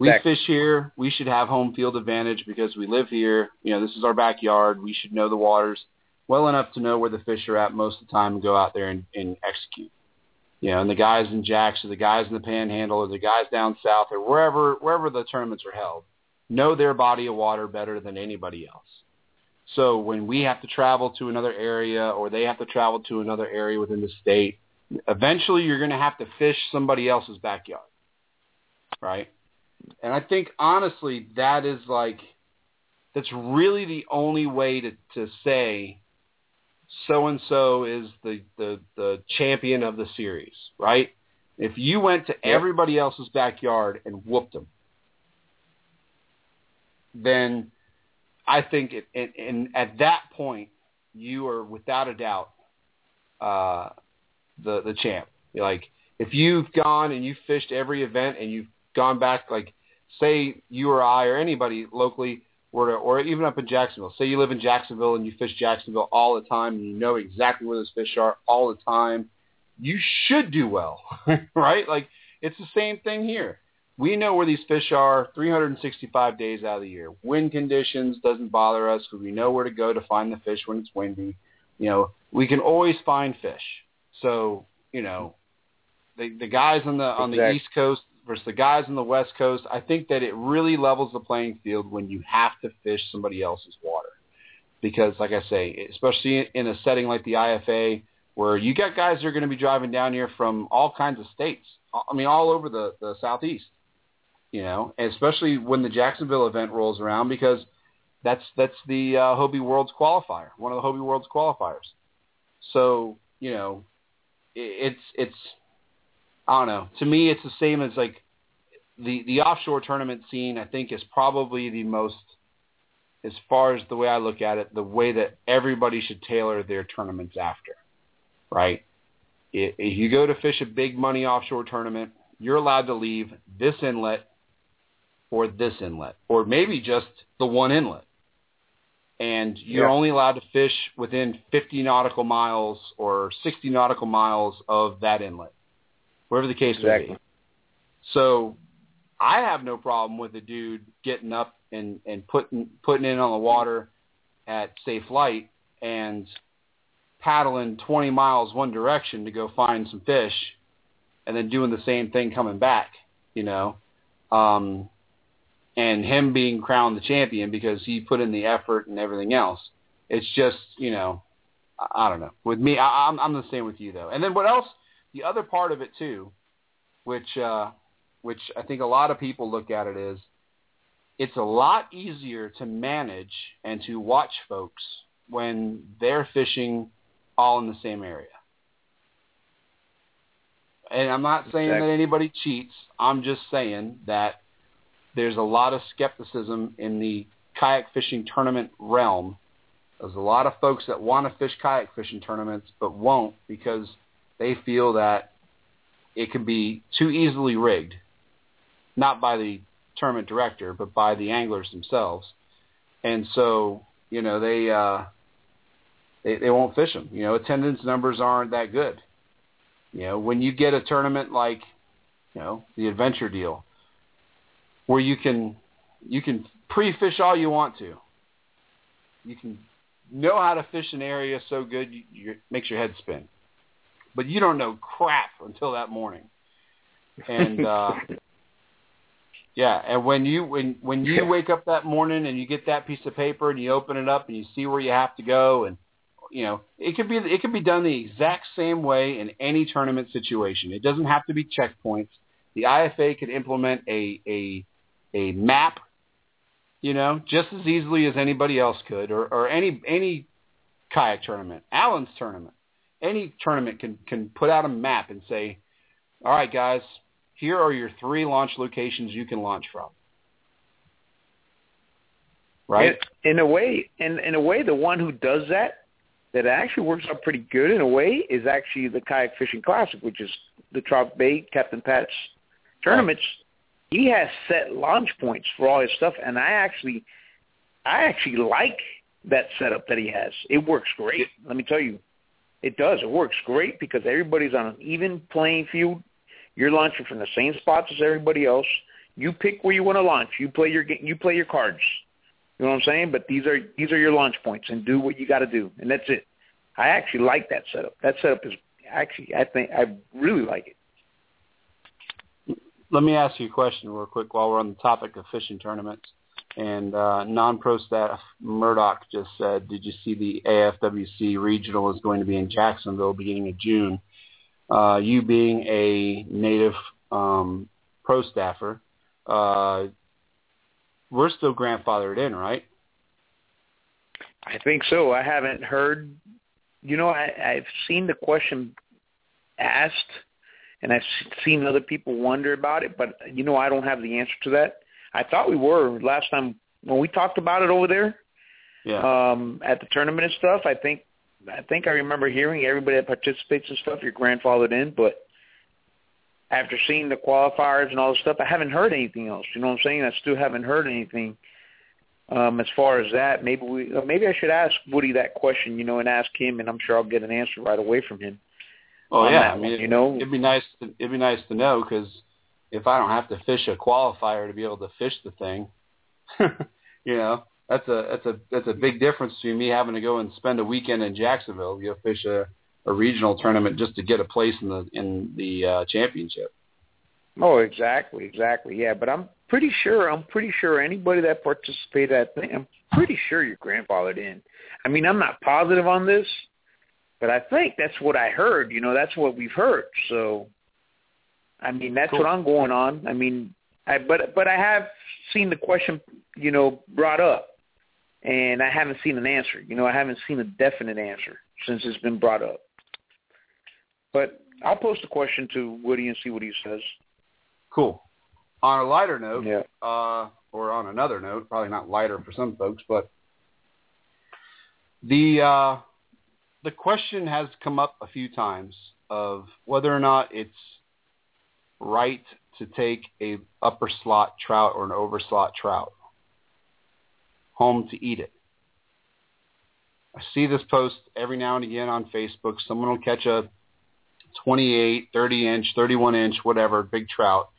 We fish here. We should have home field advantage because we live here. You know, this is our backyard. We should know the waters well enough to know where the fish are at most of the time and go out there and, and execute. You know, and the guys in Jacks or the guys in the Panhandle or the guys down south or wherever wherever the tournaments are held know their body of water better than anybody else. So when we have to travel to another area or they have to travel to another area within the state, eventually you're going to have to fish somebody else's backyard. Right? And I think honestly that is like that's really the only way to to say so and so is the, the the champion of the series, right? If you went to everybody else's backyard and whooped them, then I think it, and, and at that point you are without a doubt uh, the the champ. Like if you've gone and you've fished every event and you've gone back, like say you or I or anybody locally were to, or even up in Jacksonville. Say you live in Jacksonville and you fish Jacksonville all the time and you know exactly where those fish are all the time. You should do well, [laughs] right? Like it's the same thing here. We know where these fish are 365 days out of the year. Wind conditions doesn't bother us because we know where to go to find the fish when it's windy. You know, we can always find fish. So, you know, the the guys on the on the Exactly. East Coast versus the guys on the West Coast, I think that it really levels the playing field when you have to fish somebody else's water. Because, like I say, especially in a setting like the IFA, where you got guys that are going to be driving down here from all kinds of states. I mean, all over the the southeast. You know, and especially when the Jacksonville event rolls around, because that's that's the uh, Hobie Worlds qualifier, one of the Hobie Worlds qualifiers. So you know, it, it's it's I don't know. To me, it's the same as like the the offshore tournament scene. I think is probably the most, as far as the way I look at it, the way that everybody should tailor their tournaments after, right? If you go to fish a big money offshore tournament, you're allowed to leave this inlet or this inlet, or maybe just the one inlet. And you're Yeah. only allowed to fish within 50 nautical miles or 60 nautical miles of that inlet, wherever the case may be. So I have no problem with a dude getting up and, and putting putting in on the water at safe light and paddling 20 miles one direction to go find some fish and then doing the same thing coming back, you know. Um, and him being crowned the champion because he put in the effort and everything else. It's just, you know, I, I don't know. With me, I, I'm I'm the same with you though. And then what else? The other part of it too, which uh, which I think a lot of people look at it is, it's a lot easier to manage and to watch folks when they're fishing all in the same area. And I'm not saying Exactly. that anybody cheats. I'm just saying that there's a lot of skepticism in the kayak fishing tournament realm. There's a lot of folks that want to fish kayak fishing tournaments but won't because they feel that it can be too easily rigged, not by the tournament director, but by the anglers themselves. And so, you know, they uh, they they won't fish them. You know, attendance numbers aren't that good. You know, when you get a tournament like, you know, the adventure deal, where you can you can pre-fish all you want to. You can know how to fish an area so good you, you it makes your head spin, but you don't know crap until that morning. And uh, [laughs] Yeah, and when you when when you wake up that morning and you get that piece of paper and you open it up and you see where you have to go and you know it could be it could be done the exact same way in any tournament situation. It doesn't have to be checkpoints. The IFA could implement a a a map, you know, just as easily as anybody else could, or or any any kayak tournament, Allen's tournament, any tournament can can put out a map and say, all right, guys, here are your three launch locations you can launch from. Right? In, in a way, in in a way, the one who does that, that actually works out pretty good in a way, is actually the Kayak Fishing Classic, which is the Trout Bay Captain Pat's tournaments. He has set launch points for all his stuff, and I actually, I actually like that setup that he has. It works great. Let me tell you, it does. It works great because everybody's on an even playing field. You're launching from the same spots as everybody else. You pick where you want to launch. You play your you play your cards. You know what I'm saying? But these are these are your launch points, and do what you got to do, and that's it. I actually like that setup. That setup is actually I think I really like it. Let me ask you a question real quick while we're on the topic of fishing tournaments. And uh, non-pro staff Murdoch just said, "Did you see the AFWC regional is going to be in Jacksonville beginning of June?" Uh, you being a native um, pro staffer, uh, we're still grandfathered in, right? I think so. I haven't heard. You know, I, I've seen the question asked, and I've seen other people wonder about it, but you know, I don't have the answer to that. I thought we were last time when we talked about it over there. Yeah. Um, at the tournament and stuff, I think I think I remember hearing everybody that participates and stuff, you're grandfathered in, but after seeing the qualifiers and all the stuff, I haven't heard anything else. You know what I'm saying? I still haven't heard anything um, as far as that. Maybe we, uh, maybe I should ask Woody that question, you know, and ask him, and I'm sure I'll get an answer right away from him. Oh yeah, I mean, one, you know, it'd be nice. To, it'd be nice to know because if I don't have to fish a qualifier to be able to fish the thing, [laughs] you know, that's a that's a that's a big difference between me having to go and spend a weekend in Jacksonville, go fish a, a regional tournament just to get a place in the in the uh, championship. Oh, exactly, exactly. Yeah, but I'm pretty sure I'm pretty sure anybody that participated at that thing, I'm pretty sure you're grandfathered in. I mean, I'm not positive on this, but I think that's what I heard. You know, that's what we've heard. So, I mean, that's cool. what I'm going on. I mean, I but but I have seen the question, you know, brought up and I haven't seen an answer. You know, I haven't seen a definite answer since it's been brought up. But I'll post a question to Woody and see what he says. Cool. On a lighter note, yeah. uh, or on another note, probably not lighter for some folks, but the uh, the question has come up a few times of whether or not it's right to take a upper slot trout or an over slot trout home to eat it. I see this post every now and again on Facebook. Someone will catch a 28, 30 inch, 31 inch, whatever, big trout,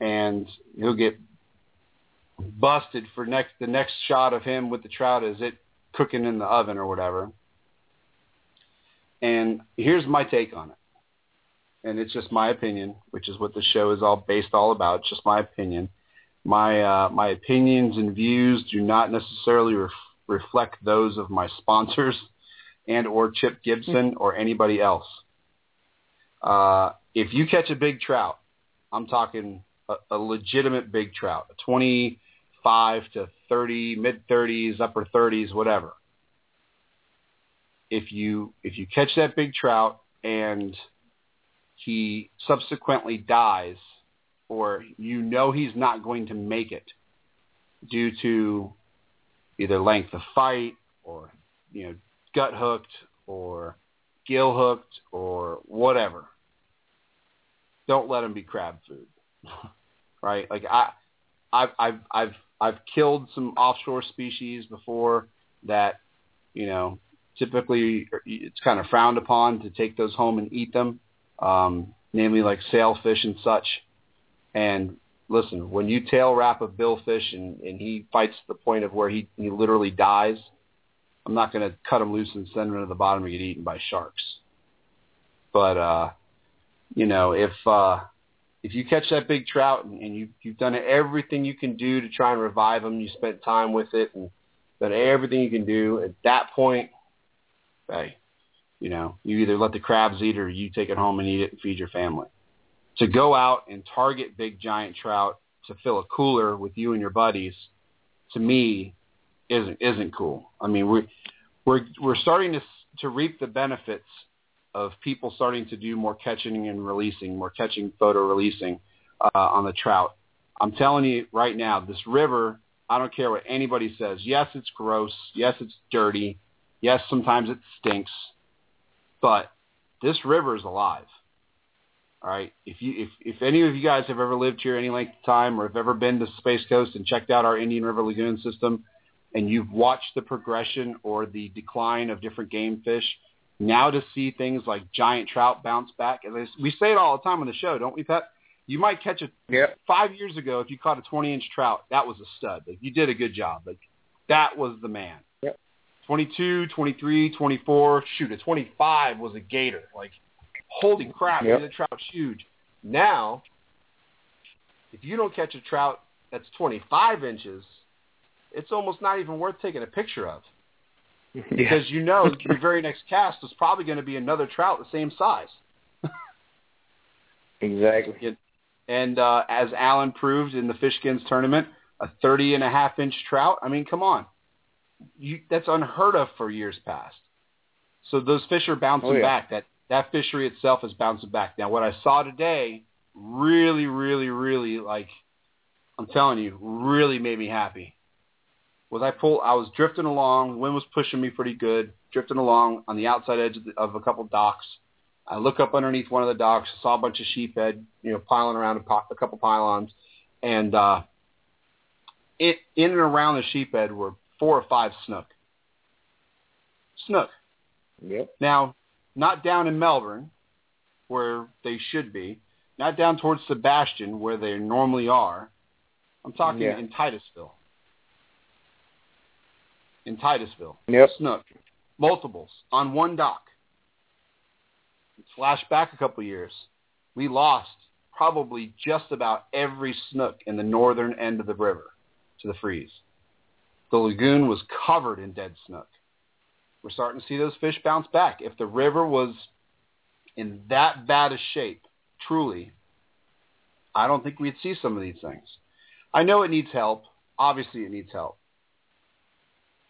and he'll get busted for next the next shot of him with the trout is it cooking in the oven or whatever. And here's my take on it. And it's just my opinion, which is what the show is all based all about, just my opinion my uh, my opinions and views do not necessarily ref- reflect those of my sponsors and or Chip Gibson or anybody else. Uh, if you catch a big trout, I'm talking a, a legitimate big trout, a 25 to 30, mid 30s, upper 30s, whatever. If you if you catch that big trout and he subsequently dies or you know he's not going to make it due to either length of fight or you know gut hooked or gill hooked or whatever. Don't let him be crab food [laughs] right? Like i i've i've i've i've killed some offshore species before that you know typically it's kind of frowned upon to take those home and eat them um namely like sailfish and such and listen, when you tail wrap a billfish and, and he fights to the point of where he, he literally dies, I'm not going to cut him loose and send him to the bottom to get eaten by sharks. But, uh, you know, if, uh, if you catch that big trout and, and you you've done everything you can do to try and revive them, you spent time with it and done everything you can do. At that point, hey, you know, you either let the crabs eat or you take it home and eat it and feed your family. To go out and target big giant trout to fill a cooler with you and your buddies, to me, isn't isn't cool. I mean, we we're we're starting to to reap the benefits of people starting to do more catching and releasing, more catching, photo releasing uh, on the trout. I'm telling you right now, this river, I don't care what anybody says. Yes, it's gross. Yes, it's dirty. Yes, sometimes it stinks. But this river is alive. All right. If you if if any of you guys have ever lived here any length of time or have ever been to Space Coast and checked out our Indian River Lagoon system and you've watched the progression or the decline of different game fish, now to see things like giant trout bounce back, and we say it all the time on the show, don't we, Pat? You might catch a Yep. five years ago if you caught a 20 inch trout, that was a stud. Like you did a good job. Like that was the man. Yep. 22, 23, 24, shoot, a 25 was a gator. Like holy crap, Yep. the trout's huge. Now, if you don't catch a trout that's 25 inches, it's almost not even worth taking a picture of [laughs] Yeah. because you know [laughs] your very next cast is probably going to be another trout the same size. [laughs] exactly. And uh, as Alan proved in the Fishkins tournament, a 30 and a half inch trout. I mean, come on, you, that's unheard of for years past. So those fish are bouncing Oh, yeah. back. That that fishery itself is bouncing back. Now, what I saw today really, really, really like, I'm telling you, really made me happy. Was I pull? I was drifting along. Wind was pushing me pretty good. Drifting along on the outside edge of, the, of a couple docks. I look up underneath one of the docks, saw a bunch of sheephead, you know, piling around a, po- a couple pylons, and uh, it in and around the sheephead were four or five snook. Snook. Yep. Now, not down in Melbourne, where they should be, not down towards Sebastian, where they normally are. I'm talking Yeah. in Titusville. In Titusville. Yep. Snook. Multiples on one dock. Flash back a couple years. We lost probably just about every snook in the northern end of the river to the freeze. The lagoon was covered in dead snook. We're starting to see those fish bounce back. If the river was in that bad a shape, truly, I don't think we'd see some of these things. I know it needs help. Obviously, it needs help.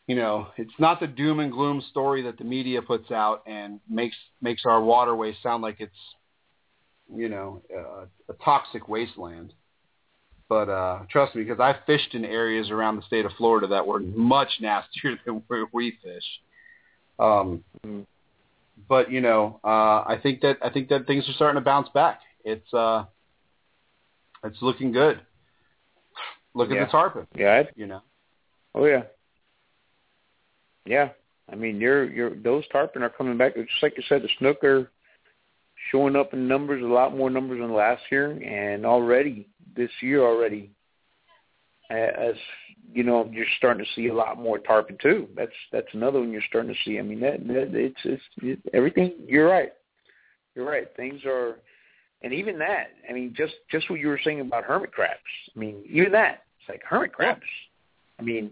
You know, it's not the doom and gloom story that the media puts out and makes makes our waterways sound like it's, you know, uh, a toxic wasteland. But uh, trust me, because I fished in areas around the state of Florida that were much nastier [laughs] than where we fish. Um, Mm. but you know, uh, I think that I think that things are starting to bounce back. It's uh, it's looking good. Look Yeah. at the tarpon. Yeah. I- You know, Oh yeah. Yeah. I mean, you're you're those tarpon are coming back. Just like you said, the snook are showing up in numbers, a lot more numbers than last year, and already this year already, as you know, you're starting to see a lot more tarpon too. That's that's another one you're starting to see. I mean, that, that it's it's it, everything. You're right. You're right. Things are, and even that. I mean, just just what you were saying about hermit crabs. I mean, even that. It's like hermit crabs. I mean,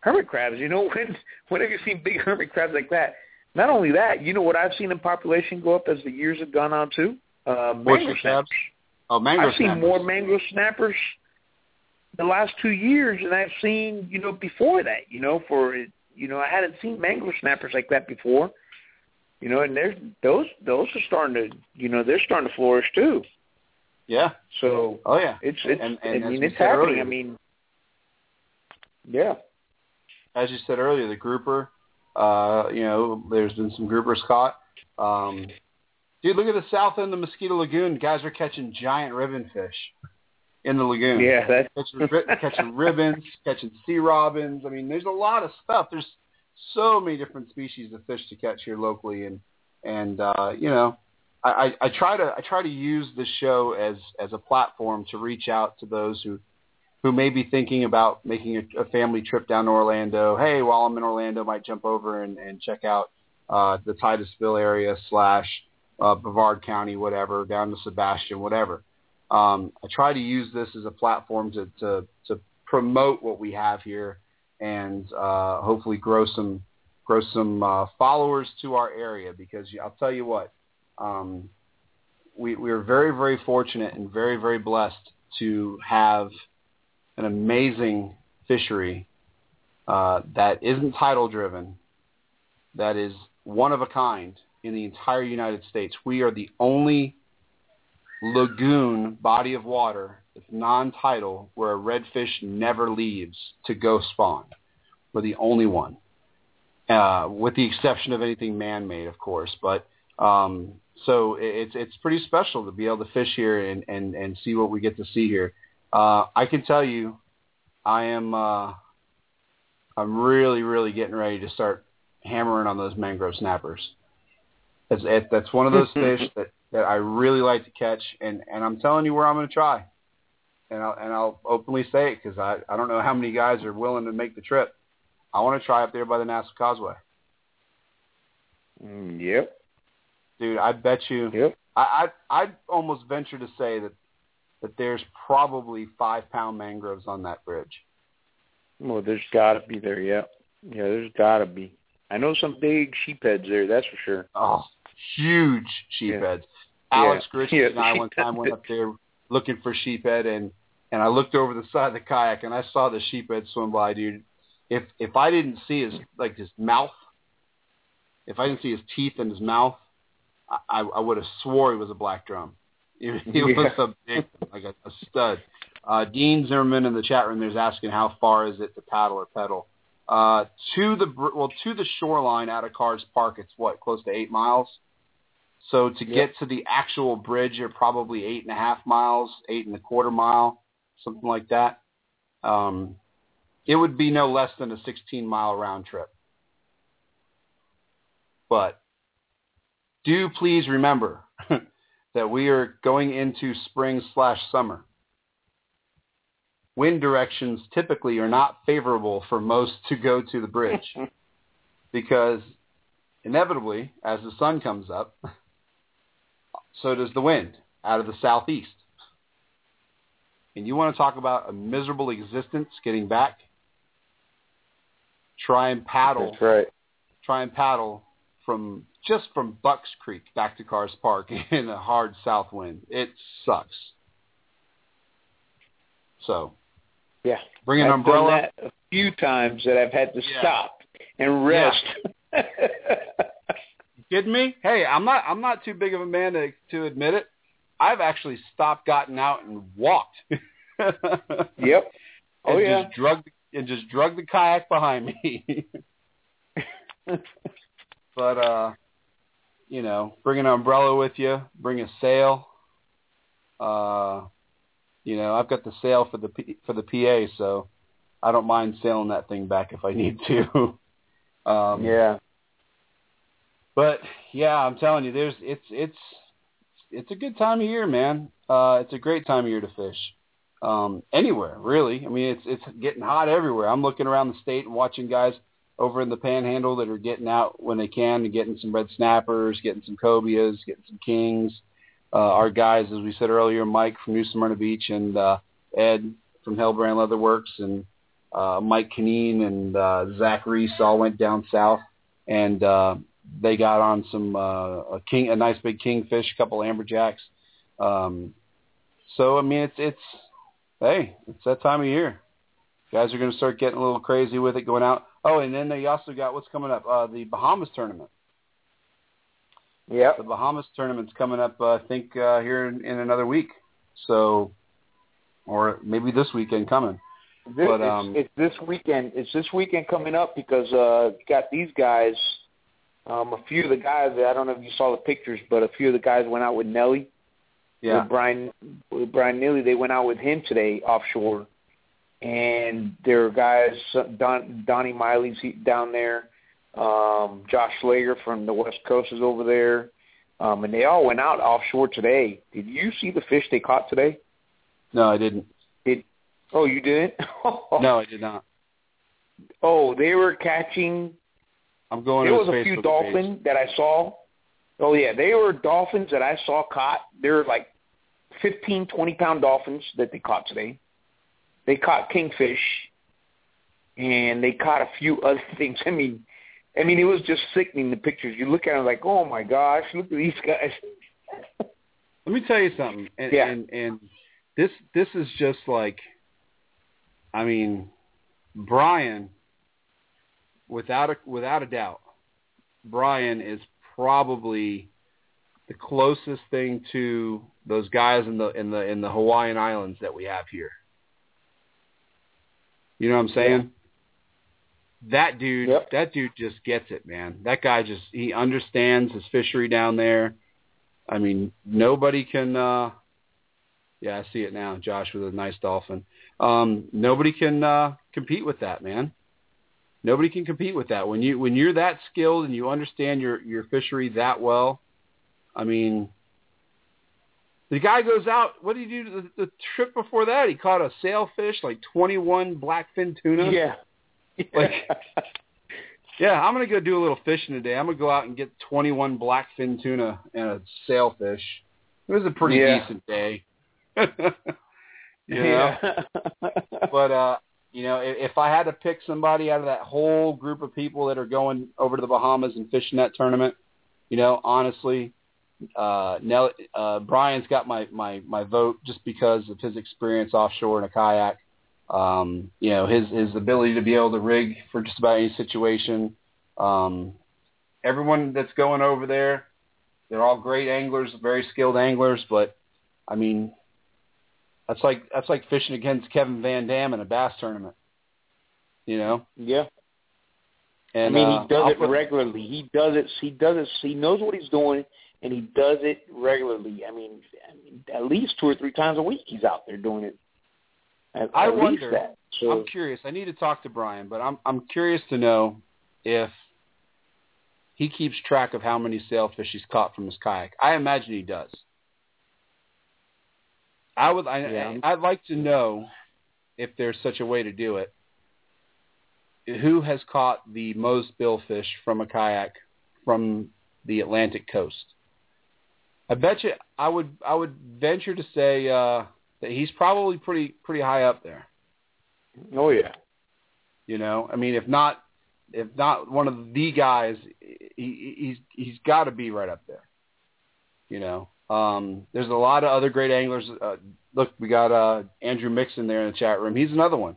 hermit crabs. You know, [laughs] when when have you seen big hermit crabs like that? Not only that, you know what I've seen in population go up as the years have gone on too. Uh, Oyster crabs? Snappers. oh, mango I've seen more mangrove snappers the last two years than I've seen, you know, before that. You know, for you know, I hadn't seen mangrove snappers like that before. You know, and there's those those are starting to, you know, they're starting to flourish too. Yeah. So Oh yeah. it's it's And- and I mean it's happening. earlier- I mean, yeah, as you said earlier, the grouper. Uh, you know, there's been some groupers caught. Um, dude, look at the south end of the Mosquito Lagoon. Guys are catching giant ribbon fish in the lagoon. yeah, that catching, catching ribbons, [laughs] catching sea robins. I mean, there's a lot of stuff. There's so many different species of fish to catch here locally, and and uh, you know, I, I, I try to I try to use the show as as a platform to reach out to those who who may be thinking about making a, a family trip down to Orlando. Hey, while I'm in Orlando, might jump over and, and check out uh, the Titusville area slash uh, Brevard County, whatever, down to Sebastian, whatever. Um, I try to use this as a platform to, to, to promote what we have here and uh, hopefully grow some grow some uh, followers to our area because I'll tell you what, um, we, we are very, very fortunate and very, very blessed to have an amazing fishery uh, that isn't title driven, that is one of a kind in the entire United States. We are the only lagoon body of water that's non-tidal where a redfish never leaves to go spawn. We're the only one, uh, with the exception of anything man-made, of course. But um, so it's it's pretty special to be able to fish here and and and see what we get to see here. Uh, I can tell you, I am uh, I'm really really getting ready to start hammering on those mangrove snappers. It's, it, that's one of those [laughs] fish that that I really like to catch, and and I'm telling you where I'm going to try, and I'll and I'll openly say it because I I don't know how many guys are willing to make the trip. I want to try up there by the NASA Causeway. Mm, yep. Dude, I bet you. Yep. I I I'd almost venture to say that that there's probably five pound mangroves on that bridge. Well, there's got to be there. Yeah. Yeah, there's got to be. I know some big sheepheads there. That's for sure. Oh, huge sheepheads. Yeah. Alex Yeah. Yeah, and I one time went up there looking for sheephead, and and I looked over the side of the kayak and I saw the sheephead swim by, dude. If if I didn't see his like his mouth, if I didn't see his teeth in his mouth, I I would have swore he was a black drum. [laughs] He, he was a big like a, a stud. Uh, Dean Zimmerman in the chat room there's asking how far is it to paddle or pedal. Uh, to the br- well to the shoreline out of Kars Park, it's what close to eight miles. So to Yep. get to the actual bridge, you're probably eight and a half miles, eight and a quarter mile, something like that. Um, it would be no less than a 16 mile round trip. But do please remember [laughs] that we are going into spring slash summer. Wind directions typically are not favorable for most to go to the bridge [laughs] because inevitably, as the sun comes up, so does the wind out of the southeast. And you want to talk about a miserable existence getting back? Try and paddle. That's right. Try and paddle from just from Bucks Creek back to Kars Park [laughs] in a hard south wind. It sucks. So Yeah. bring an I've umbrella. done that a few times that I've had to Yeah. stop and rest. [laughs] kidding me? Hey, I'm not I'm not too big of a man to to admit it. I've actually stopped, gotten out, and walked. [laughs] yep. [laughs] Oh and yeah. just drug and just drug the kayak behind me. [laughs] but uh, you know, bring an umbrella with you, bring a sail. Uh, you know, I've got the sail for the P, for the PA, so I don't mind sailing that thing back if I need to. um, yeah. But yeah, I'm telling you, there's it's it's it's a good time of year, man. Uh, it's a great time of year to fish. Um, anywhere, really. I mean, it's it's getting hot everywhere. I'm looking around the state and watching guys over in the Panhandle that are getting out when they can and getting some red snappers, getting some cobias, getting some kings. Uh, our guys, as we said earlier, Mike from New Smyrna Beach and uh, Ed from Hellbrand Leatherworks and uh, Mike Kineen and uh, Zach Reese all went down south and uh, they got on some uh, a king, a nice big kingfish, a couple amberjacks. Um, so I mean, it's it's hey, it's that time of year. Guys are going to start getting a little crazy with it going out. Oh, and then they also got what's coming up, uh, the Bahamas tournament. Yeah, The Bahamas tournament's coming up, uh, I think, uh, here in, in another week. So, or maybe this weekend coming. This, But, um, it's, it's this weekend. It's this weekend coming up because uh got these guys. Um, a few of the guys. I don't know if you saw the pictures, but a few of the guys went out with Nelly. Yeah. With Brian with Brian Neely. They went out with him today offshore, and there are guys. Don, Donnie Miley's he- down there. Um, Josh Slager from the West Coast is over there. Um, and they all went out offshore today. Did you see the fish they caught today? No, I didn't. Did oh you didn't? [laughs] No, I did not. Oh, they were catching. I'm going. There to was a few dolphins that I saw. Oh yeah, they were dolphins that I saw caught. They were like 15, 20 pound dolphins that they caught today. They caught kingfish, and they caught a few other [laughs] things. I mean, I mean, it was just sickening. The pictures you look at, them like, oh my gosh, look at these [laughs] guys. Let me tell you something, and, Yeah. and and this this is just like, I mean, Brian, without a without a doubt, Brian is probably the closest thing to those guys in the in the in the Hawaiian Islands that we have here. You know what I'm saying? That dude, Yep. that dude just gets it, man. That guy just he understands his fishery down there. I mean, nobody can. uh Yeah, I see it now. Josh with a nice dolphin. Um, nobody can uh compete with that, man. Nobody can compete with that. When you when you're that skilled and you understand your your fishery that well, I mean, the guy goes out. What did he do the, the trip before that? He caught a sailfish, like 21 blackfin tuna. Yeah. [laughs] Like- Yeah, I'm gonna go do a little fishing today. I'm gonna go out and get 21 blackfin tuna and a sailfish. It was a pretty Yeah. decent day. [laughs] know? yeah. [laughs] but uh you know if, if i had to pick somebody out of that whole group of people that are going over to the bahamas and fishing that tournament you know honestly uh Nell, uh brian's got my my my vote just because of his experience offshore in a kayak. Um you know his his ability to be able to rig for just about any situation. Um everyone that's going over there they're all great anglers very skilled anglers but i mean that's like that's like fishing against Kevin Van Dam in a bass tournament. You know? yeah. And I mean, uh, he does I'll it put- regularly. He does it. He does it. He knows what he's doing, and he does it regularly. I mean, I mean, at least two or three times a week, he's out there doing it. At, I at wonder- that. So, I'm curious. I need to talk to Brian, but I'm I'm curious to know if he keeps track of how many sailfish he's caught from his kayak. I imagine he does. I would. I, Yeah. I'd like to know if there's such a way to do it. Who has caught the most billfish from a kayak from the Atlantic coast? I bet you. I would. I would venture to say uh, that he's probably pretty pretty high up there. oh yeah, You know, I mean, if not, if not one of the guys, he, he's he's got to be right up there. You know, um, there's a lot of other great anglers. Uh, look, we got uh, Andrew Mixon there in the chat room. He's another one.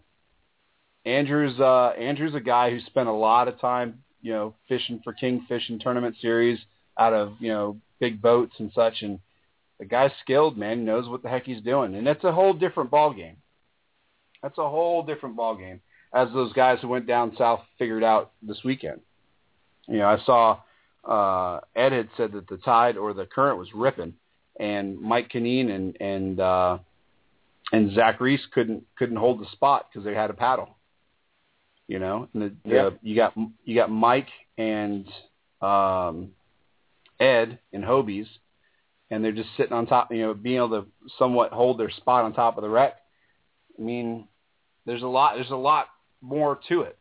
Andrew's uh, Andrew's a guy who spent a lot of time, you know, fishing for kingfish and tournament series out of you know big boats and such. And the guy's skilled, man. He knows what the heck he's doing, and it's a whole different ball game. That's a whole different ball game as those guys who went down south figured out this weekend. You know, I saw uh, Ed had said that the tide or the current was ripping, and Mike Kineen and and uh, and Zach Reese couldn't couldn't hold the spot because they had a paddle. You know, and the, Yeah. the, you got you got Mike and um, Ed and Hobies, and they're just sitting on top. You know, being able to somewhat hold their spot on top of the wreck. I mean, there's a lot. There's a lot more to it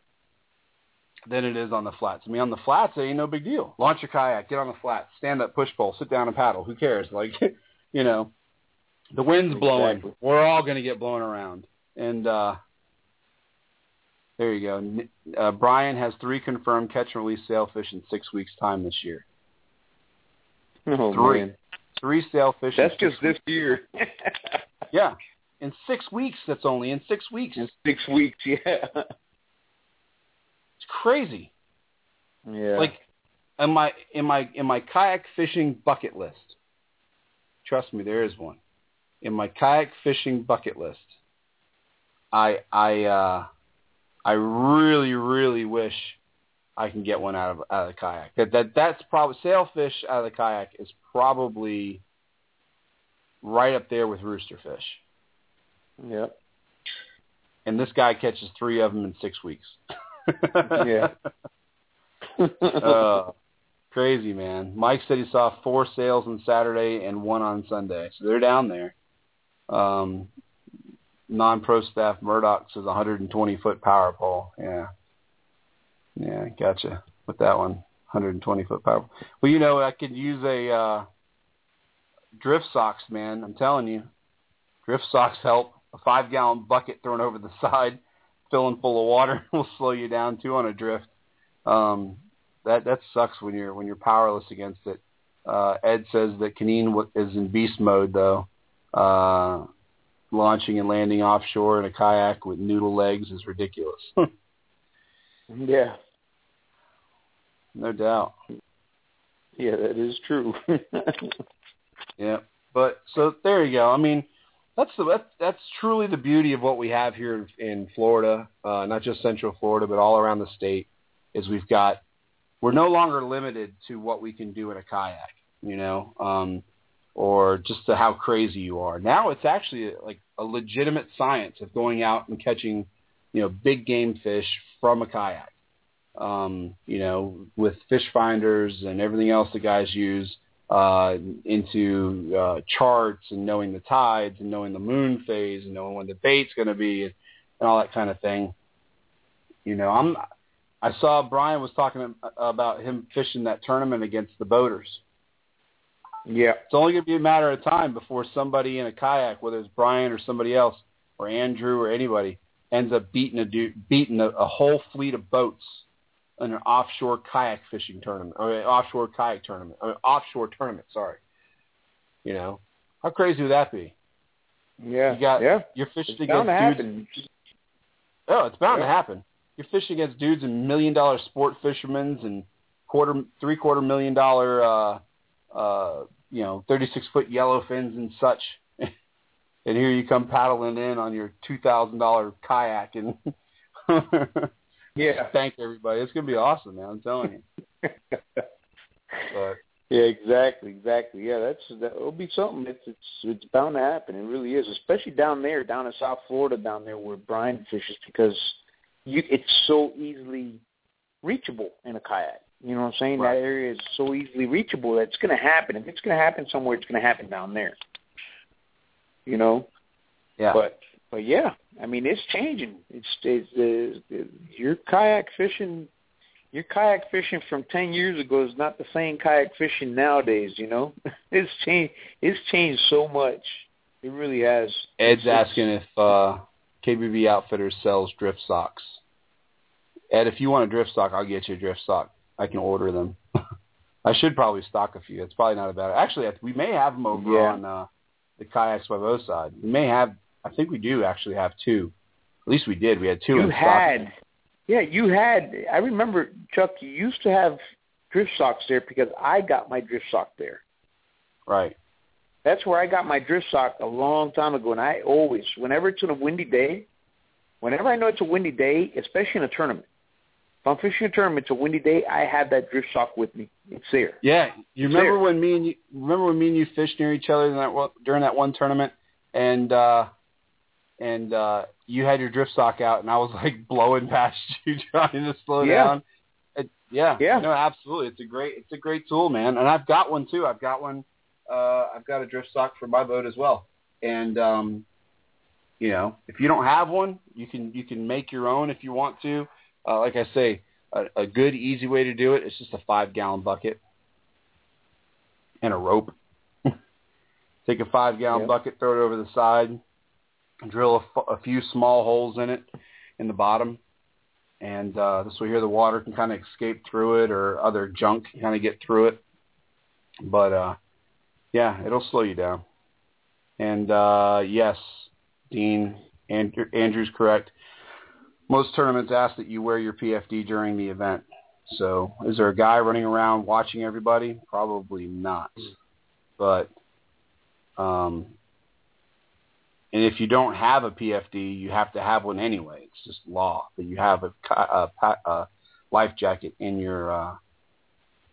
than it is on the flats. I mean, on the flats, it ain't no big deal. Launch your kayak, get on the flats, stand up, push pole, sit down and paddle. Who cares? [laughs] Like, you know, the wind's blowing. Exactly. We're all going to get blown around. And uh, there you go. Uh, Brian has three confirmed catch and release sailfish in six weeks' time this year. oh Three. man, Three sailfish. in that's just this year. [laughs] Yeah, in six weeks. That's only in six weeks. In six weeks, yeah, [laughs] It's crazy. yeah. like in my in my in my kayak fishing bucket list. Trust me, there is one. In my kayak fishing bucket list, I I uh I really really wish I can get one out of out of the kayak. That that that's probably sailfish out of the kayak is probably right up there with roosterfish. Yep. And this guy catches three of them in six weeks. [laughs] Yeah. [laughs] uh, crazy man. Mike said he saw four sails on Saturday and one on Sunday, so they're down there. Um, non-pro staff Murdoch says 120 foot power pole. Yeah, yeah, gotcha with that one. 120 foot power. Well, you know, I could use a uh, drift socks, man. I'm telling you, drift socks help. A five gallon bucket thrown over the [laughs] side, filling full of water, [laughs] will slow you down too on a drift. Um, that that sucks when you're when you're powerless against it. Uh, Ed says that w- is in beast mode though. Uh, launching and landing offshore in a kayak with noodle legs is ridiculous. [laughs] Yeah. no doubt. Yeah, that is true. [laughs] Yeah, but so there you go. I mean, that's the that's, that's truly the beauty of what we have here in, in Florida, uh, not just Central Florida, but all around the state. Is we've got we're no longer limited to what we can do in a kayak, you know, um, or just to how crazy you are. Now it's actually like a legitimate science of going out and catching, you know, big game fish from a kayak. Um, you know, with fish finders and everything else the guys use uh, into uh, charts and knowing the tides and knowing the moon phase and knowing when the bait's going to be and, and all that kind of thing. You know, I'm. I saw Brian was talking about him fishing that tournament against the boaters. yeah. It's only going to be a matter of time before somebody in a kayak, whether it's Brian or somebody else or Andrew or anybody, ends up beating a dude, beating a, a whole fleet of boats an offshore kayak fishing tournament or an offshore kayak tournament or an offshore tournament. Sorry, you know how crazy would that be? Yeah. You got yeah. you're fishing It's bound against to dudes. happen. Oh, it's bound Yeah. to happen. You're fishing against dudes and million dollar sport fishermen and quarter three quarter million dollar uh uh you know, thirty six foot yellow fins and such. [laughs] and here you come paddling in on your two thousand dollar kayak and [laughs] Yeah. [laughs] thank everybody. It's gonna be awesome, man, I'm telling you. [laughs] But Yeah, exactly, exactly. Yeah, that's that will be something. It's it's it's bound to happen. It really is, especially down there, down in South Florida, down there where Brian fishes, because you it's so easily reachable in a kayak. You know what I'm saying? Right. That area is so easily reachable that it's going to happen. If it's going to happen somewhere, it's going to happen down there. You know, yeah. but but yeah, I mean it's changing. It's, it's, it's your kayak fishing. Your kayak fishing from ten years ago is not the same kayak fishing nowadays. You know, [laughs] it's changed. It's changed so much. It really has. Ed's It's- asking if uh KBB Outfitters sells drift socks. Ed, if you want a drift sock, I'll get you a drift sock. I can order them. [laughs] I should probably stock a few. It's probably not a bad. Actually, we may have them over Yeah. on uh, the kayaks by both side. We may have. I think we do actually have two. At least we did. We had two You in stock. had, yeah, you had. I remember Chuck. You used to have drift socks there because I got my drift sock there. Right. That's where I got my drift sock a long time ago, and I always, whenever it's on a windy day, whenever I know it's a windy day, especially in a tournament, if I'm fishing a tournament, it's a windy day, I have that drift sock with me. It's there. Yeah. You remember There. when me and you remember when me and you fished near each other in that during that one tournament, and uh and uh you had your drift sock out, and I was [laughs] like blowing past [laughs] you trying to slow Yeah. down. It, yeah. Yeah. No, absolutely. It's a great it's a great tool, man. And I've got one too. I've got one. Uh I've got a drift sock for my boat as well. And um you know, if you don't have one, you can you can make your own if you want to. Uh, like I say, a, a good easy way to do it is just a five gallon bucket and a rope. [laughs] Take a five gallon Yep. bucket, throw it over the side, drill a, f- a few small holes in it in the bottom, and uh, this way here the water can kind of escape through it or other junk can kind of get through it. But uh, yeah, it'll slow you down. And uh, yes, Dean, Andrew, Andrew's correct. Most tournaments ask that you wear your PFD during the event. So is there a guy running around watching everybody? Probably not. But um, and if you don't have a PFD, you have to have one anyway. It's just law that you have a, a, a life jacket in your uh,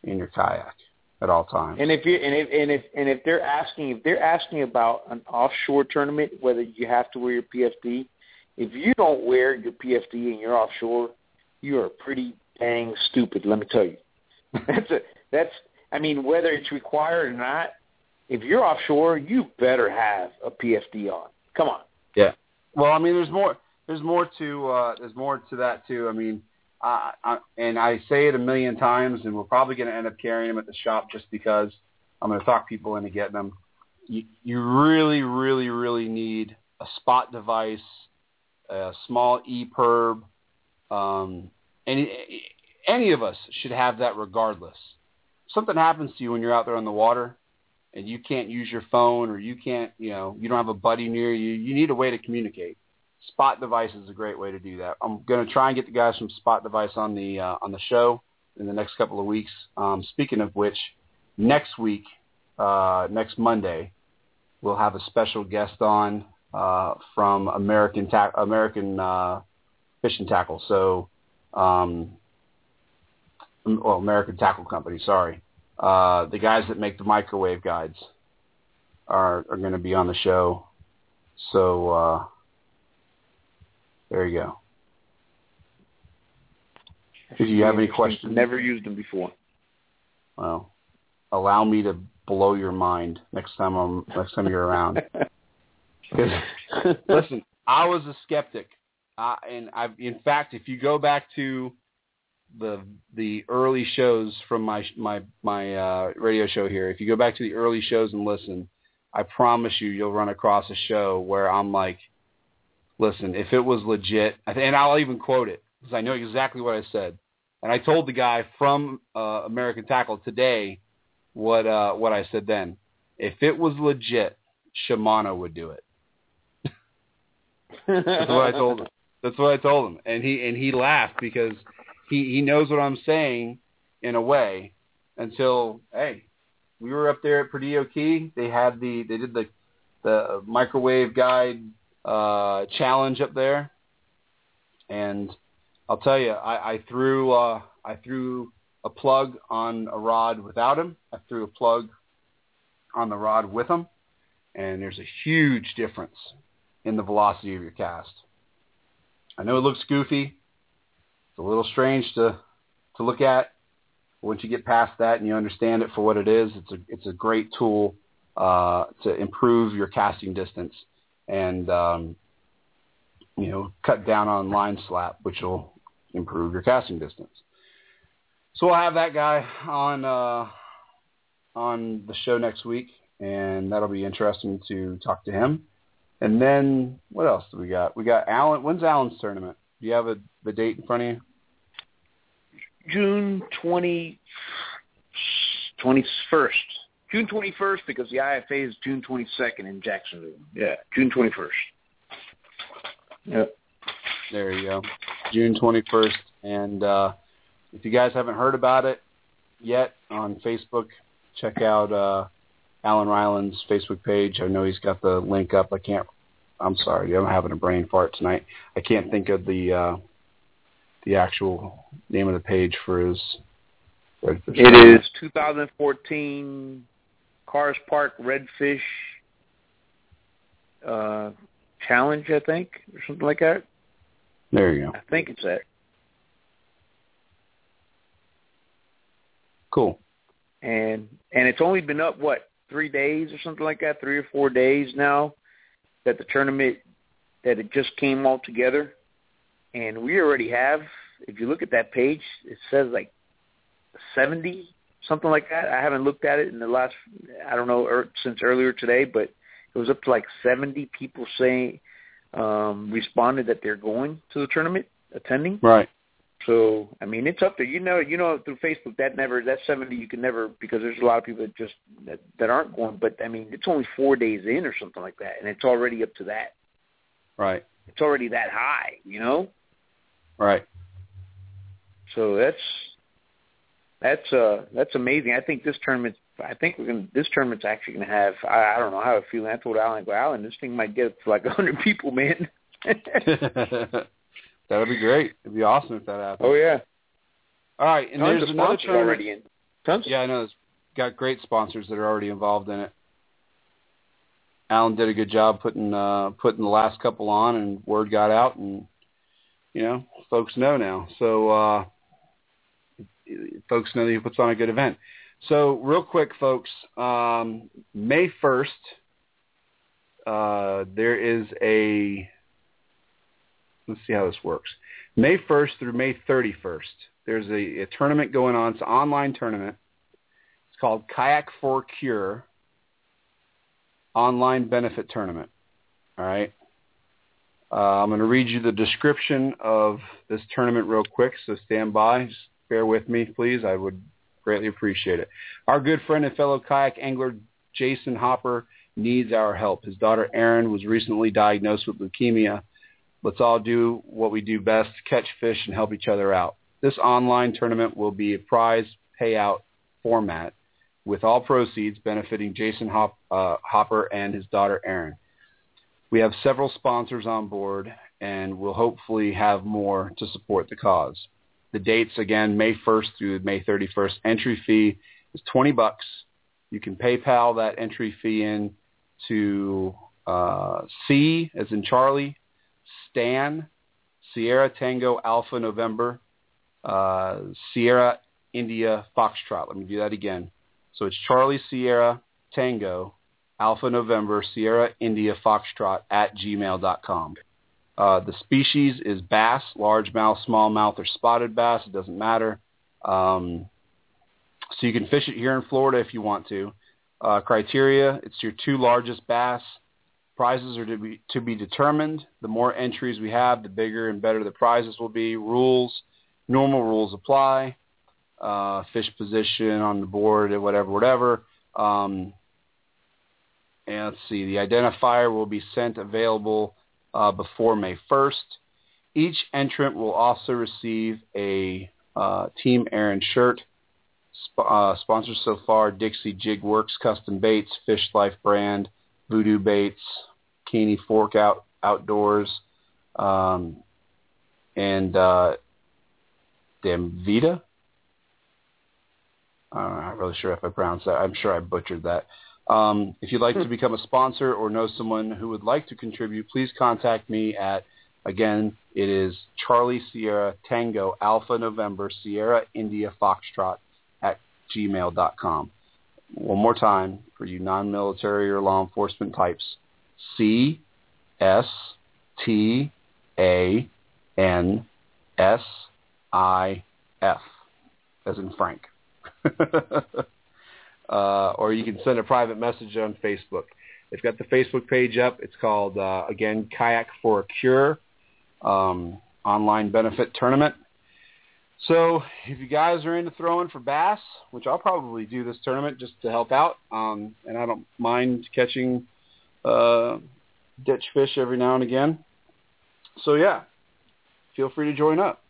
in your kayak at all times. And if you and if and if and if they're asking if they're asking about an offshore tournament, whether you have to wear your PFD, if you don't wear your PFD and you're offshore, you are pretty dang stupid. Let me tell you. [laughs] That's a that's I mean whether it's required or not. If you're offshore, you better have a PFD on. Come on. Yeah. Well, I mean, there's more. There's more to. Uh, there's more to that too. I mean, I, I, and I say it a million times, and we're probably going to end up carrying them at the shop just because I'm going to talk people into getting them. you, you really, really, really need a spot device, a small EPIRB. Um, any any of us should have that regardless. Something happens to you when you're out there on the water, and you can't use your phone, or you can't, you know, you don't have a buddy near you. You need a way to communicate. Spot device is a great way to do that. I'm going to try and get the guys from Spot Device on the uh, on the show in the next couple of weeks. Um, speaking of which, next week, uh, next Monday, we'll have a special guest on uh, from American ta- American uh, Fishing Tackle. So, um, well, American Tackle Company. Sorry, uh, the guys that make the microwave guides are are going to be on the show. So uh, there you go. If you have any questions, Never used them before. well, allow me to blow your mind next time I'm next time you're around. [laughs] [laughs] listen, I was a skeptic, uh, and I've in fact, if you go back to the the early shows from my my my uh, radio show here, if you go back to the early shows and listen, I promise you, you'll run across a show where I'm like, listen, if it was legit, and I'll even quote it because I know exactly what I said. And I told the guy from uh, American Tackle today what uh, what I said then. If it was legit, Shimano would do it. [laughs] That's what I told him. That's what I told him, and he and he laughed because he he knows what I'm saying in a way. Until hey, we were up there at Perdido Key. They had the they did the the microwave guide uh, challenge up there, and I'll tell you, I, I threw uh, I threw a plug on a rod without him. I threw a plug on the rod with him, and there's a huge difference in the velocity of your cast. I know it looks goofy. A little strange to to look at. Once you get past that and you understand it for what it is, it's a it's a great tool uh, to improve your casting distance and um, you know cut down on line slap, which will improve your casting distance. So we'll have that guy on uh, on the show next week, and that'll be interesting to talk to him. And then what else do we got? We got Alan. When's Alan's tournament? Do you have a, the date in front of you? June 20, 21st. June 21st because the IFA is June 22nd in Jacksonville. Yeah, June 21st. Yep. There you go. June 21st. And uh, if you guys haven't heard about it yet on Facebook, check out uh, Alan Ryland's Facebook page. I know he's got the link up. I can't. I'm sorry, I'm having a brain fart tonight. I can't think of the uh, the actual name of the page for his. redfish. It is 2014 Kars Park Redfish uh, Challenge, I think, or something like that. There you go. I think it's that. Cool. And and it's only been up what three days or something like that, three or four days now that the tournament that it just came all together, and we already have. If you look at that page, it says like seventy something like that. I haven't looked at it in the last I don't know er, since earlier today, but it was up to like seventy people saying um responded that they're going to the tournament, attending. Right. So I mean, it's up there. You know, you know, through Facebook, that never that seventy you can never because there's a lot of people that just that, that aren't going. But I mean, it's only four days in or something like that, and it's already up to that. Right. It's already that high, you know. Right. So that's that's uh that's amazing. I think this tournament. I think we're gonna. This tournament's actually gonna have. I, I don't know how I feel. I told Alan, go Alan, this thing might get to like [laughs] a hundred people, man. [laughs] That'd be great. It'd be awesome if that happened. oh yeah. All right, and Tons there's another tournament. already in. Tons. Yeah, I know. It's got great sponsors that are already involved in it. Alan did a good job putting uh, putting the last couple on, and word got out, and you know, folks know now. So uh, folks know that he puts on a good event. So real quick, folks, um, May first, uh, there is a. Let's see how this works. May 1st through May 31st, there's a, a tournament going on. It's an online tournament. It's called Kayak for Cure. online benefit tournament. All right. Uh, I'm going to read you the description of this tournament real quick, so stand by. Just bear with me, please. I would greatly appreciate it. Our good friend and fellow kayak angler Jason Hopper needs our help. His daughter Erin was recently diagnosed with leukemia. Let's all do what we do best, catch fish and help each other out. This online tournament will be a prize payout format with all proceeds benefiting Jason Hop, uh, Hopper and his daughter Erin. We have several sponsors on board and we'll hopefully have more to support the cause. The dates again, May 1st through May 31st. Entry fee is 20 bucks. You can PayPal that entry fee in to uh, C as in Charlie, Stan, Sierra Tango Alpha November, uh, Sierra India Foxtrot. Let me do that again. So it's Charlie Sierra Tango Alpha November Sierra India Foxtrot at gmail.com. Uh, the species is bass, largemouth, smallmouth, or spotted bass. It doesn't matter. Um, so you can fish it here in Florida if you want to. Uh, criteria, it's your two largest bass. Prizes are to be, to be determined. The more entries we have, the bigger and better the prizes will be. Rules, normal rules apply. Uh, fish position on the board, whatever, whatever. Um, and let's see, the identifier will be sent available uh, before May 1st. Each entrant will also receive a uh, Team Erin shirt. Sp- uh, sponsors so far, Dixie Jig Works Custom Baits, Fish Life Brand, Voodoo Baits, Keeney Fork Out Outdoors, um, and uh, Damvita. I'm not really sure if I pronounced that. I'm sure I butchered that. Um, if you'd like to become a sponsor or know someone who would like to contribute, please contact me at, again, it is Charlie Sierra Tango Alpha November Sierra India Foxtrot at gmail.com. One more time for you non-military or law enforcement types. C S T A N S I F as in Frank. [laughs] uh, or you can send a private message on Facebook. They've got the Facebook page up. It's called, uh, again, Kayak for a Cure um, online benefit tournament. So if you guys are into throwing for bass, which I'll probably do this tournament just to help out, um, and I don't mind catching uh, ditch fish every now and again. So yeah, feel free to join up.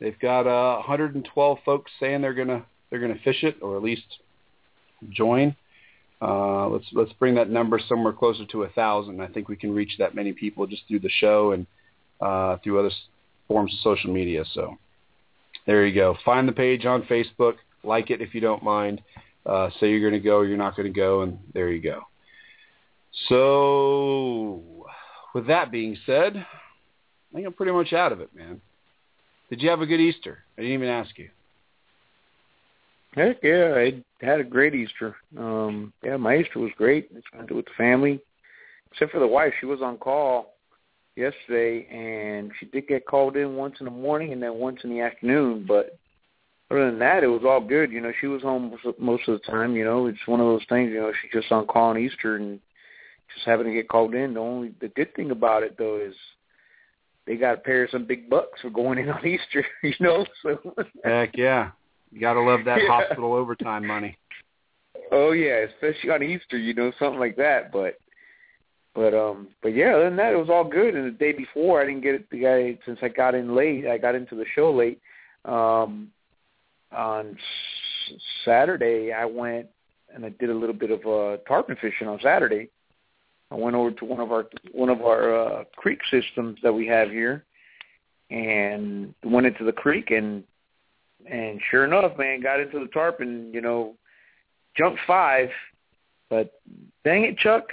They've got uh, 112 folks saying they're gonna they're gonna fish it, or at least join. Uh, let's let's bring that number somewhere closer to a thousand. I think we can reach that many people just through the show and uh, through other forms of social media. So there you go. Find the page on Facebook, like it if you don't mind. Uh, say you're going to go you're not going to go, and there you go. So with that being said, I think I'm pretty much out of it, man. Did you have a good Easter? I didn't even ask you. Heck yeah, I had a great Easter. Um, yeah, my Easter was great. I spent it with the family, except for the wife. She was on call yesterday, and she did get called in once in the morning and then once in the afternoon. But other than that, it was all good. You know, she was home most of the time. You know, it's one of those things. You know, she's just on call on Easter and just having to get called in. The only the good thing about it though is they got to pay her some big bucks for going in on Easter. [laughs] You know, so heck yeah. You gotta love that Yeah. hospital overtime money. Oh yeah, especially on Easter, you know, something like that. But but um but yeah, other than that it was all good. And the day before I didn't get it the guy since I got in late, I got into the show late. Um on Saturday I went and I did a little bit of uh tarpon fishing on Saturday. I went over to one of our one of our uh creek systems that we have here and went into the creek and and sure enough, man, got into the tarp and, you know, jumped five, but dang it, Chuck,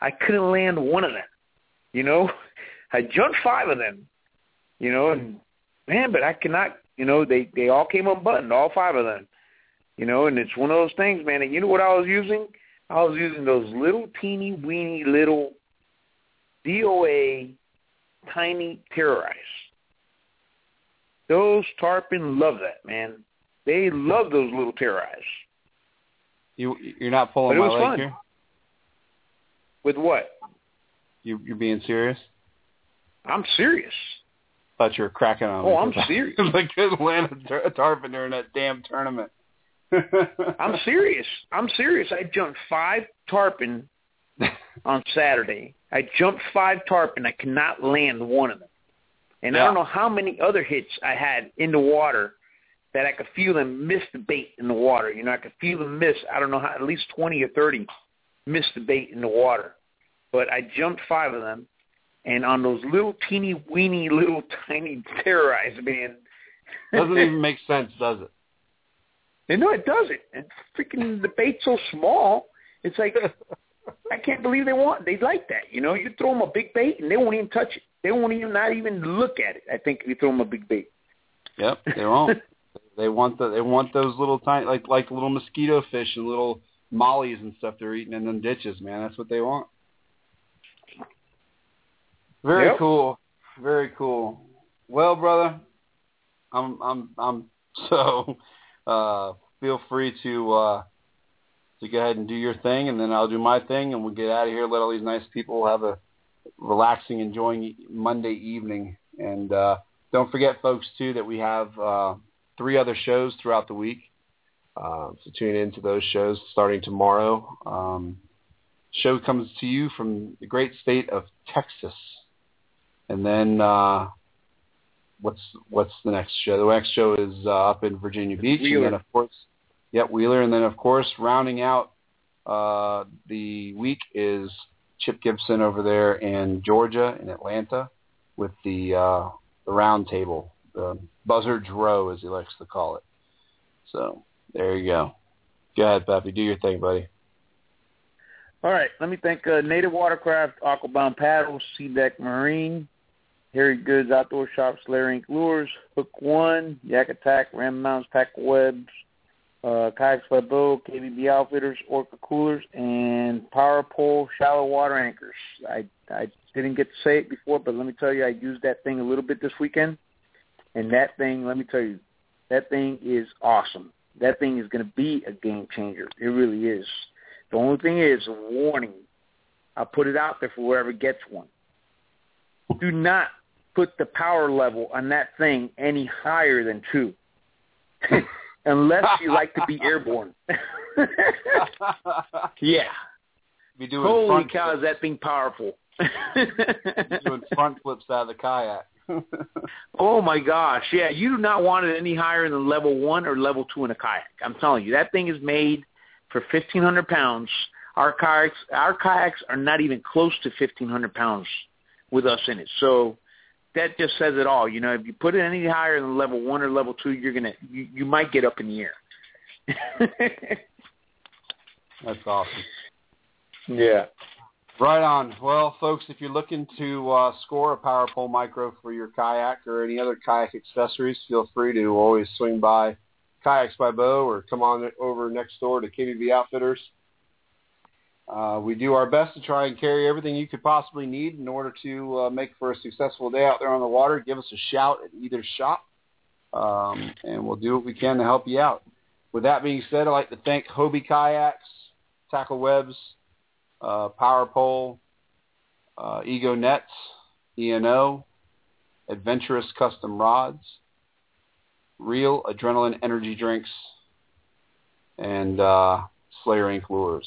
I couldn't land one of them. You know, [laughs] I jumped five of them. You know, and man, but I cannot. You know, they they all came unbuttoned, all five of them. You know, and it's one of those things, man. And you know what I was using? I was using those little teeny weeny little DOA tiny TerrorEyz. Those tarpon love that, man. They love those little TerrorEyz. You you're not pulling my leg fun. here. With what? You you're being serious? I'm serious. Thought you were cracking on. Oh. I'm [laughs] serious. I couldn't land a tar- tarpon during that damn tournament. [laughs] I'm serious. I'm serious. I jumped five tarpon [laughs] on Saturday. I jumped five tarpon. I cannot land one of them. And I don't know how many other hits I had in the water that I could feel them miss the bait in the water. You know, I could feel them miss. I don't know how, at least 20 or 30 miss the bait in the water. But I jumped five of them. And on those little teeny weeny little [laughs] tiny terrorized, man. Doesn't [laughs] even make sense, does it? And no, it doesn't. And freaking the bait's so small. It's like [laughs] I can't believe they want. They like that. You know, you throw them a big bait and they won't even touch it. They won't even not even look at it. I think if you throw them a big bait. Yep, they won't. [laughs] they want the they want those little tiny like like little mosquito fish and little mollies and stuff they're eating in them ditches, man. That's what they want. Very Yep. cool. Very cool. Well, brother, I'm I'm I'm [laughs] so uh feel free to uh to go ahead and do your thing and then I'll do my thing and we'll get out of here, let all these nice people have a relaxing, enjoying Monday evening. And uh don't forget folks too that we have uh three other shows throughout the week. Uh, so tune into those shows starting tomorrow. Um, show comes to you from the great state of Texas. And then uh, what's what's the next show? The next show is uh, up in Virginia Beach, Wheeler. and then of course, yep, Wheeler, and then of course rounding out uh, the week is Chip Gibson over there in Georgia in Atlanta with the uh, the round table, the Buzzards Row as he likes to call it. So there you go. Go ahead, Peppy. Do your thing, buddy. All right. Let me thank uh, Native Watercraft, Aquabound Paddles, SeaDek Marine, Harry Goods Outdoor Shop, Slayer Inc. Lures, Hook One, Yak Attack, Ram Mounts, Pack Webs, uh, Kayaks by Bo, KBB Outfitters, Orca Coolers, and Power Pole Shallow Water Anchors. I I didn't get to say it before, but let me tell you, I used that thing a little bit this weekend, and that thing, let me tell you, that thing is awesome. That thing is going to be a game changer. It really is. The only thing is, a warning. I'll put it out there for whoever gets one. Do not put the power level on that thing any higher than two, [laughs] unless [laughs] you like to be airborne. [laughs] yeah. Be doing Holy front cow, is that thing powerful. [laughs] Doing front flips out of the kayak. oh my gosh, yeah, you do not want it any higher than level one or level two in a kayak. I'm telling you, that thing is made for 1,500 pounds. Our kayaks, our kayaks are not even close to 1,500 pounds with us in it. So that just says it all. You know, if you put it any higher than level one or level two, you're gonna you, you might get up in the air. [laughs] That's awesome. yeah. Right on. Well, folks, if you're looking to uh, score a Power Pole Micro for your kayak or any other kayak accessories, feel free to always swing by Kayaks by Bo or come on over next door to KBB Outfitters. Uh, we do our best to try and carry everything you could possibly need in order to uh, make for a successful day out there on the water. Give us a shout at either shop, um, and we'll do what we can to help you out. With that being said, I'd like to thank Hobie Kayaks, Tackle Webs, uh, Power Pole, uh, Ego Nets, ENO, Adventurous Custom Rods, Real Adrenaline Energy Drinks, and uh, Slayer Inc. Lures.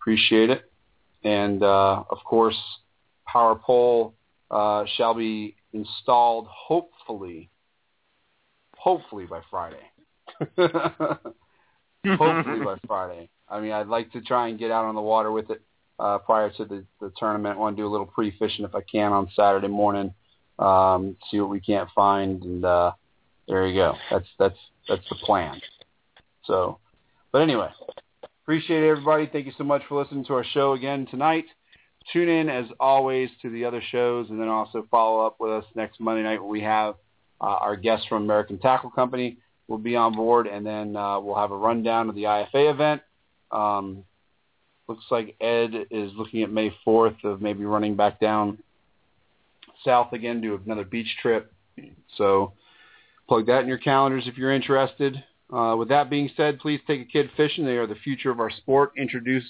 Appreciate it. And, uh, of course, Power Pole uh, shall be installed hopefully, hopefully by Friday. [laughs] hopefully by Friday. I mean, I'd like to try and get out on the water with it uh, prior to the, the tournament. I want to do a little pre-fishing if I can on Saturday morning, um, see what we can't find, and uh, there you go. That's that's that's the plan. So, but anyway, appreciate everybody. Thank you so much for listening to our show again tonight. Tune in as always to the other shows, and then also follow up with us next Monday night where we have uh, our guests from American Tackle Company will be on board, and then uh, we'll have a rundown of the IFA event. Um, looks like Ed is looking at May 4th of maybe running back down south again, do another beach trip. So plug that in your calendars if you're interested. Uh, with that being said, please take a kid fishing. They are the future of our sport. Introduce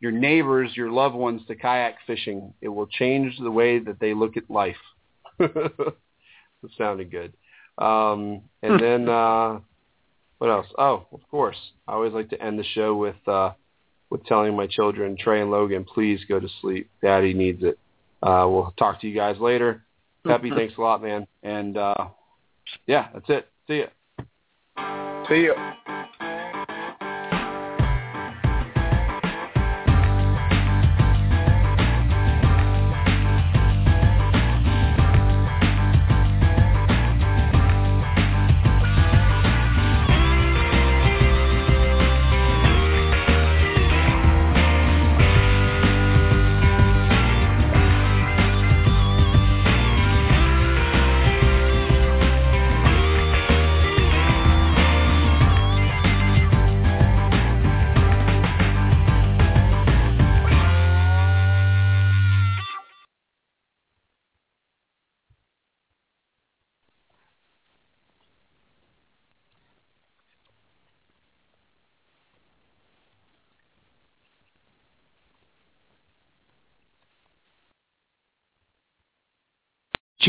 your neighbors, your loved ones to kayak fishing. It will change the way that they look at life. [laughs] that sounded good. Um, and [laughs] then uh, what else? Oh, of course, I always like to end the show with uh, with telling my children, Trey and Logan, please go to sleep. Daddy needs it. Uh, we'll talk to you guys later. Peppy, [laughs] thanks a lot, man. And uh, yeah, that's it. See ya. See ya.